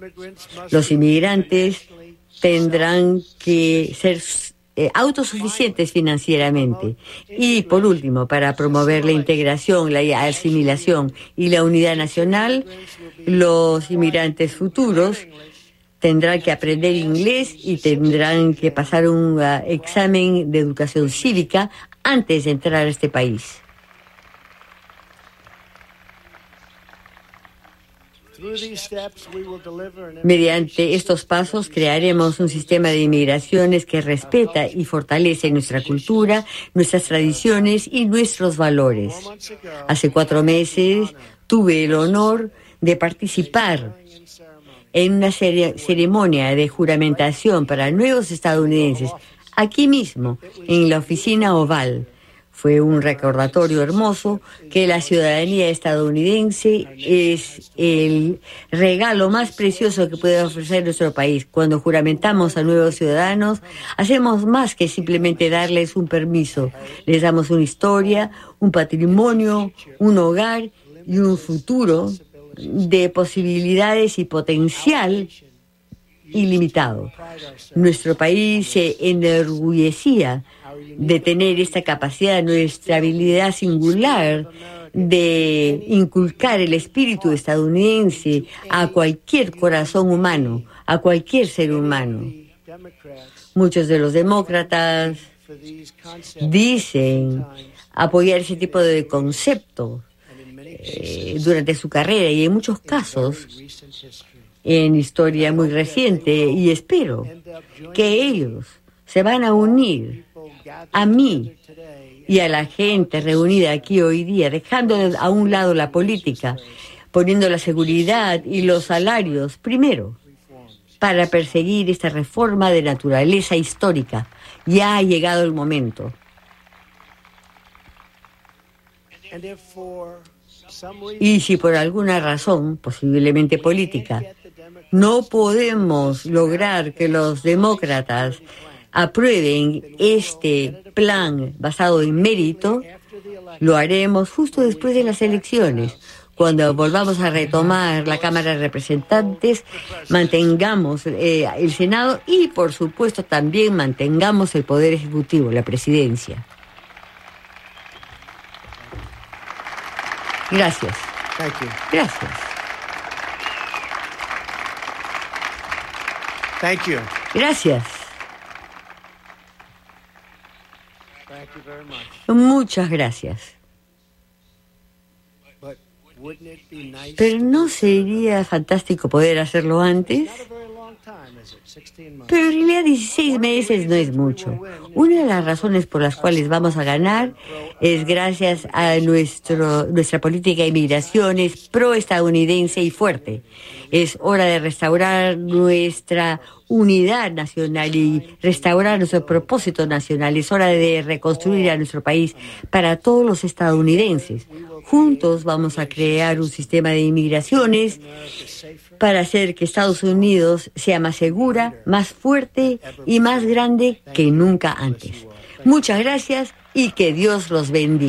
Los inmigrantes tendrán que ser eh, autosuficientes financieramente. Y por último, para promover la integración, la asimilación y la unidad nacional, los inmigrantes futuros tendrán que aprender inglés y tendrán que pasar un uh, examen de educación cívica antes de entrar a este país. Mediante estos pasos crearemos un sistema de inmigraciones que respeta y fortalece nuestra cultura, nuestras tradiciones y nuestros valores. Hace cuatro meses tuve el honor de participar en una ceremonia de juramentación para nuevos estadounidenses, aquí mismo, en la oficina oval. Fue un recordatorio hermoso que la ciudadanía estadounidense es el regalo más precioso que puede ofrecer nuestro país. Cuando juramentamos a nuevos ciudadanos, hacemos más que simplemente darles un permiso. Les damos una historia, un patrimonio, un hogar y un futuro de posibilidades y potencial ilimitado. Nuestro país se enorgullecía de tener esta capacidad, nuestra habilidad singular de inculcar el espíritu estadounidense a cualquier corazón humano, a cualquier ser humano. Muchos de los demócratas dicen apoyar ese tipo de concepto eh, durante su carrera y en muchos casos en historia muy reciente y espero que ellos se van a unir a mí y a la gente reunida aquí hoy día, dejando a un lado la política, poniendo la seguridad y los salarios primero para perseguir esta reforma de naturaleza histórica. Ya ha llegado el momento. Y si por alguna razón, posiblemente política, no podemos lograr que los demócratas aprueben este plan basado en mérito, lo haremos justo después de las elecciones. Cuando volvamos a retomar la Cámara de Representantes, mantengamos eh, el Senado y, por supuesto, también mantengamos el Poder Ejecutivo, la presidencia. Gracias. Gracias. Gracias. Muchas gracias. Pero ¿no sería fantástico poder hacerlo antes? Pero en realidad 16 meses no es mucho. Una de las razones por las cuales vamos a ganar es gracias a nuestro, nuestra política de inmigraciones pro-estadounidense y fuerte. Es hora de restaurar nuestra unidad nacional y restaurar nuestro propósito nacional. Es hora de reconstruir a nuestro país para todos los estadounidenses. Juntos vamos a crear un sistema de inmigraciones para hacer que Estados Unidos sea más segura, más fuerte y más grande que nunca antes. Muchas gracias y que Dios los bendiga.